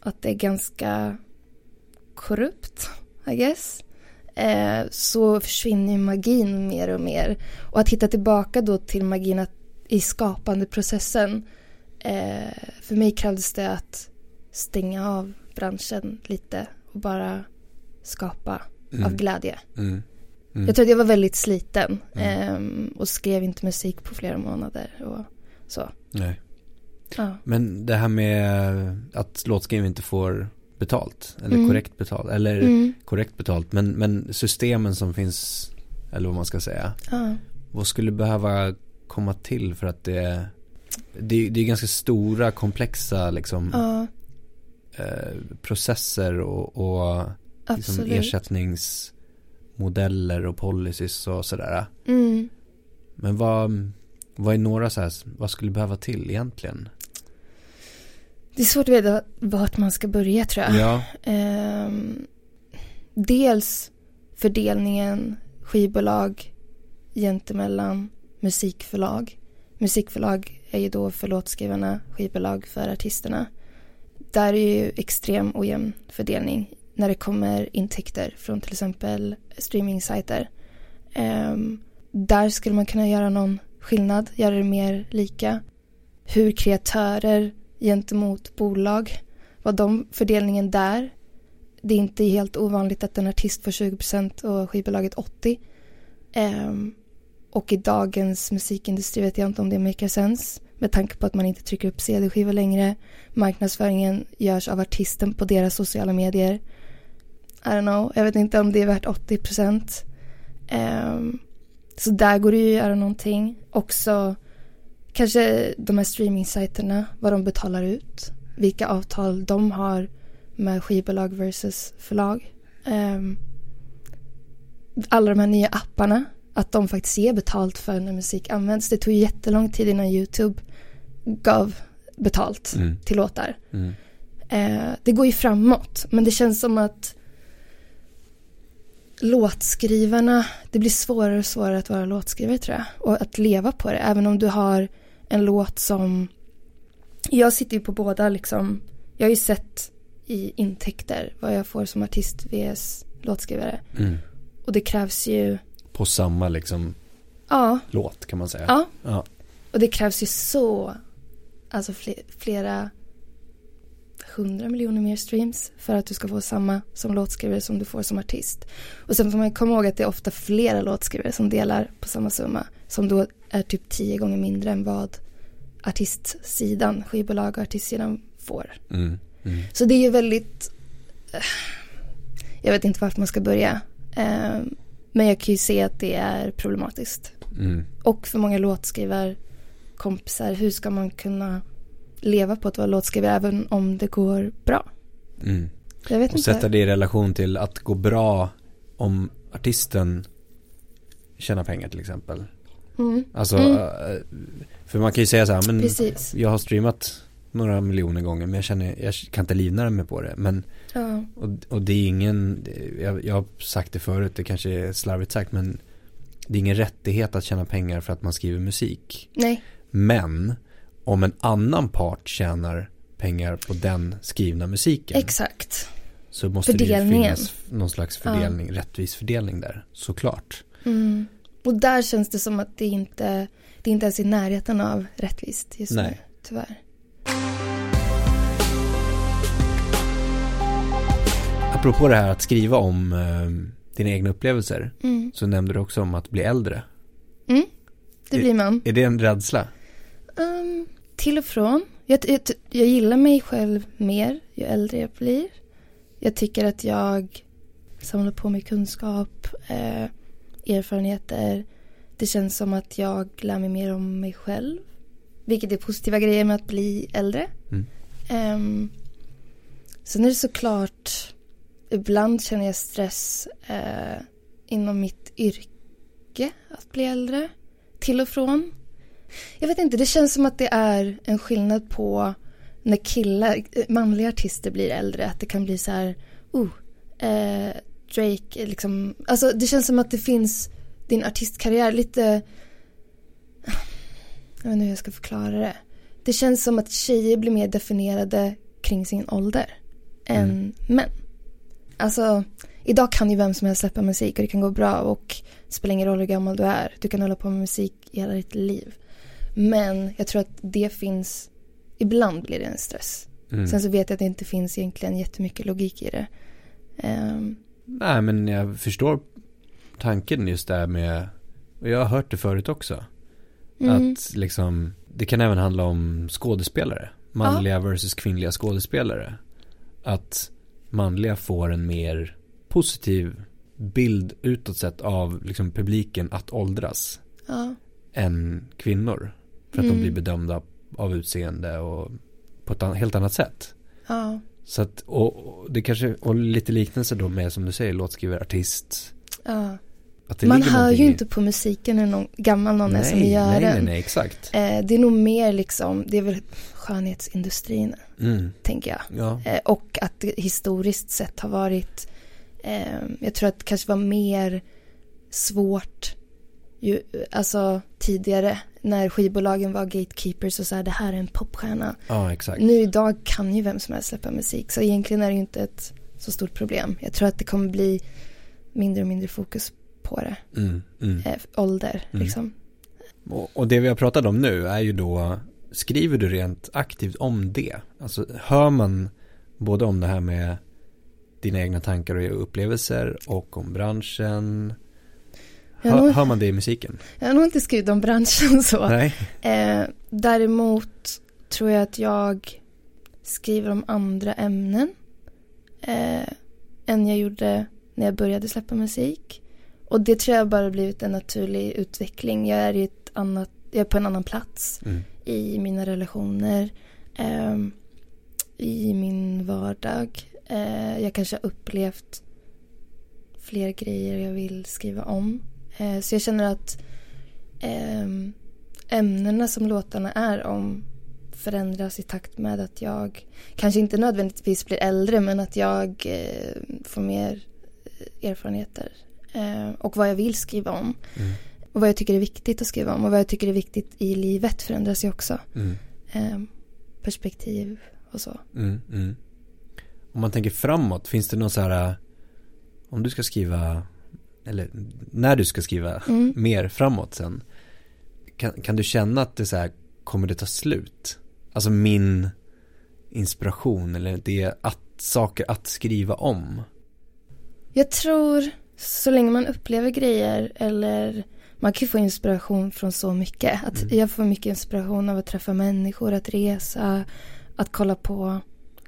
att det är ganska korrupt, I guess. Eh, så försvinner ju magin mer och mer. Och att hitta tillbaka då till magin att, i skapandeprocessen. Eh, för mig krävdes det att stänga av branschen lite och bara skapa av Mm. glädje. Mm. Mm. Jag tror att jag var väldigt sliten ehm, och skrev inte musik på flera månader och så. Nej. Ja. Men det här med att låtskrivare inte får betalt, eller Mm. korrekt betalt, eller Mm. korrekt betalt, men, men systemen som finns Eller vad man ska säga. Ja. Vad skulle behöva komma till för att det det, det är ganska stora komplexa liksom Ja, eh, processer och, och liksom ersättningsmodeller och policies och sådär. Mm. Men vad, vad är några så här, vad skulle behöva till egentligen? Det är svårt att veta vart man ska börja tror jag. Ja, Ehm, dels fördelningen skivbolag gentemellan musikförlag. Musikförlag är ju då för låtskrivarna, skivbolag för artisterna. Där är ju extrem ojämn fördelning när det kommer intäkter från till exempel streamingsajter. Ehm, där skulle man kunna göra någon skillnad, göra det mer lika. Hur kreatörer gentemot bolag, vad de fördelningen där. Det är inte helt ovanligt att en artist får 20% och skivbolaget 80%. Ehm, och i dagens musikindustri vet jag inte om det maker sense. Med tanke på att man inte trycker upp CD-skivor längre. Marknadsföringen görs av artisten på deras sociala medier. I don't know, jag vet inte om det är värt 80%. Um, ehm, så där går det ju att göra någonting. Också kanske de här streamingsajterna, vad de betalar ut. Vilka avtal de har med skivbolag versus förlag. Ehm, alla de här nya apparna, att de faktiskt ger betalt för när musik används. Det tog ju jättelång tid innan YouTube gav betalt mm, till låtar. mm, Eh, det går ju framåt, men det känns som att låtskrivarna, det blir svårare och svårare att vara låtskrivare tror jag. Och att leva på det, även om du har en låt som... Jag sitter ju på båda liksom, jag har ju sett i intäkter vad jag får som artist vs låtskrivare. mm. Och det krävs ju, På samma liksom ja, låt kan man säga. ja. Ja. Och det krävs ju så, alltså fle- flera hundra miljoner mer streams för att du ska få samma som låtskrivare som du får som artist. Och sen får man komma ihåg att det är ofta flera låtskrivare som delar på samma summa. Som då är typ tio gånger mindre än vad artistsidan, skivbolag och artistsidan får. Mm, mm, Så det är ju väldigt, jag vet inte vart man ska börja. Eh, Men jag kan ju se att det är problematiskt. mm. Och för många låtskrivarkompisar, hur ska man kunna leva på att vara låtskrivare även om det går bra? Mm. Jag vet Och inte. sätta det i relation till att gå bra om artisten tjänar pengar till exempel. Mm. Alltså, Mm. eh, för man kan ju säga så här, men Precis. jag har streamat några miljoner gånger men jag känner, jag kan inte livnära mig på det. Men, Ja. och, och det är ingen, jag, jag har sagt det förut, det kanske är slarvigt sagt men det är ingen rättighet att tjäna pengar för att man skriver musik. Nej, Men om en annan part tjänar pengar på den skrivna musiken exakt. så måste det ju finnas någon slags fördelning, rättvis fördelning där, såklart. Mm. Och där känns det som att det inte, det är inte ens i närheten av rättvist just nu, Nej. tyvärr. Apropå det här att skriva om eh, dina egna upplevelser Mm. så nämnde du också om att bli äldre. Mm. Det blir man. Är det en rädsla? Um, till och från. Jag, jag, jag gillar mig själv mer ju äldre jag blir. Jag tycker att jag samlar på mig kunskap, eh, erfarenheter. Det känns som att jag lär mig mer om mig själv. Vilket är positiva grejer med att bli äldre. Mm. Um, sen är det såklart, ibland känner jag stress eh, inom mitt yrke att bli äldre. Till och från. Jag vet inte, det känns som att det är en skillnad på när killar, eh, manliga artister blir äldre. Att det kan bli så här, oh, eh, Drake, liksom, alltså det känns som att det finns din artistkarriär lite, jag vet inte hur jag ska förklara det. Det känns som att tjejer blir mer definierade kring sin ålder än Mm. män. Alltså, idag kan ju vem som helst släppa musik och det kan gå bra och det spelar ingen roll hur gammal du är. Du kan hålla på med musik i hela ditt liv. Men jag tror att det finns, ibland blir det en stress. Mm. Sen så vet jag att det inte finns egentligen jättemycket logik i det. Ehm, Nej, men jag förstår tanken just där med, och jag har hört det förut också. mm, Att liksom, det kan även handla om skådespelare. Manliga versus kvinnliga skådespelare. Att manliga får en mer positiv bild utåt sett av liksom publiken att åldras Ja. än kvinnor. För att Mm. de blir bedömda av utseende och på ett helt annat sätt. Ja. Så att, och, och det kanske, och lite liknelse då med som du säger, låtskrivare, artist. ja. Man hör ju i- inte på musiken när någon gammal någon är som nej, gör nej, nej, den. nej, exakt. Eh, det är nog mer liksom, det är väl skönhetsindustrin, Mm. tänker jag. Ja. Eh, och att det historiskt sett har varit, eh, jag tror att det kanske var mer svårt ju, alltså tidigare när skivbolagen var gatekeepers och så här, det här är en popstjärna. ja, exakt. Nu idag kan ju vem som helst släppa musik så egentligen är det ju inte ett så stort problem. Jag tror att det kommer bli mindre och mindre fokus på det. Mm, mm. Eh, ålder Mm. liksom. Och, och det vi har pratat om nu är ju då, skriver du rent aktivt om det? Alltså hör man både om det här med dina egna tankar och upplevelser och om branschen? Hör, hör man det i musiken? Jag har nog inte skrivit om branschen så. Nej. Eh, däremot tror jag att jag skriver om andra ämnen eh, än jag gjorde när jag började släppa musik. Och det tror jag bara blivit en naturlig utveckling. Jag är, i ett annat, jag är på en annan plats Mm. i mina relationer, eh, i min vardag. Eh, jag kanske har upplevt fler grejer jag vill skriva om. Eh, så jag känner att ehm, ämnena som låtarna är om förändras i takt med att jag kanske inte nödvändigtvis blir äldre men att jag eh, får mer eh, erfarenheter och vad jag vill skriva om Mm. och vad jag tycker är viktigt att skriva om och vad jag tycker är viktigt i livet förändras ju också Mm. eh, perspektiv och så. Mm. Mm. Om man tänker framåt, finns det någon så här, om du ska skriva, eller när du ska skriva Mm. mer framåt sen, kan, kan du känna att det så här, kommer det ta slut? Alltså min inspiration eller det att, saker att skriva om. Jag tror så länge man upplever grejer eller man kan ju få inspiration från så mycket. Att Mm. Jag får mycket inspiration av att träffa människor, att resa, att kolla på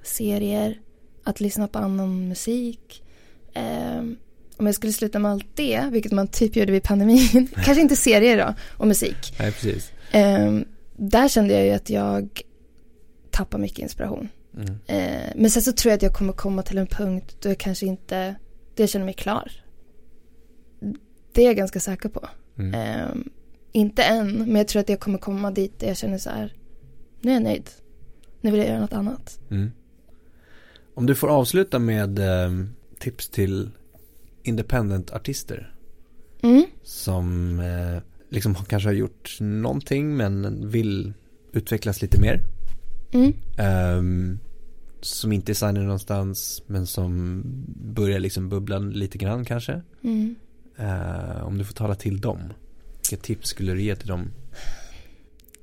serier, att lyssna på annan musik. Ehm, om jag skulle sluta med allt det, vilket man typ gjorde vid pandemin, kanske inte serier då, och musik. Nej, precis. Ehm, där kände jag ju att jag tappar mycket inspiration. Mm. Eh, men sen så tror jag att jag kommer komma till en punkt då jag kanske inte, då jag känner mig klar. Det är jag ganska säker på. Mm. Eh, inte än, men jag tror att jag kommer komma dit där jag känner så här, nu är jag nöjd. Nu vill jag göra något annat. Mm. Om du får avsluta med eh, tips till independent-artister Mm. som eh, liksom kanske har gjort någonting men vill utvecklas lite mer. Mm. Ehm, som inte är signade någonstans men som börjar liksom bubbla lite grann kanske. Mm. Eh, om du får tala till dem. Vilka tips skulle du ge till dem?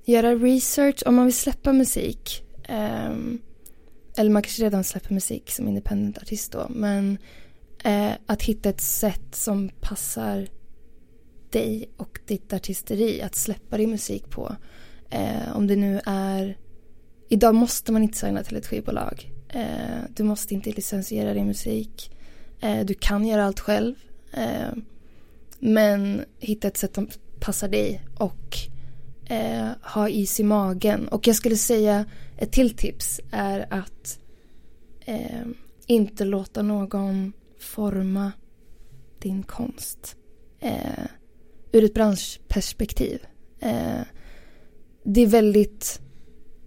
Göra research om man vill släppa musik. ehm, eller man kanske redan släpper musik som independent artist då. Men eh, att hitta ett sätt som passar dig och ditt artisteri att släppa din musik på. Eh, om det nu är... Idag måste man inte signa till ett skivbolag. Eh, du måste inte licensiera din musik. Eh, du kan göra allt själv. Eh, men hitta ett sätt som passar dig och eh, ha is i magen. Och jag skulle säga ett till tips är att eh, inte låta någon forma din konst eh, ur ett branschperspektiv. Eh, det är väldigt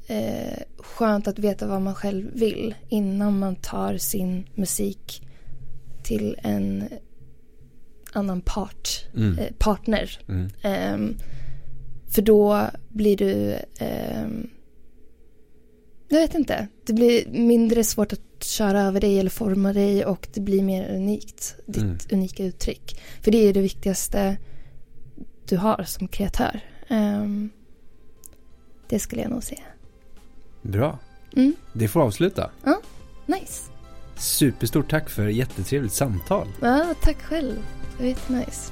eh, skönt att veta vad man själv vill innan man tar sin musik till en annan part, Mm. eh, partner. Mm. Ehm, för då blir du, ehm, jag vet inte, det blir mindre svårt att köra över dig eller forma dig och det blir mer unikt, ditt Mm. unika uttryck. För det är det viktigaste du har som kreatör. Ehm, det skulle jag nog säga. Bra. Mm, Det får avsluta. nice. Superstort tack för jättetrevligt samtal. Ja, tack själv. Det var jättenice.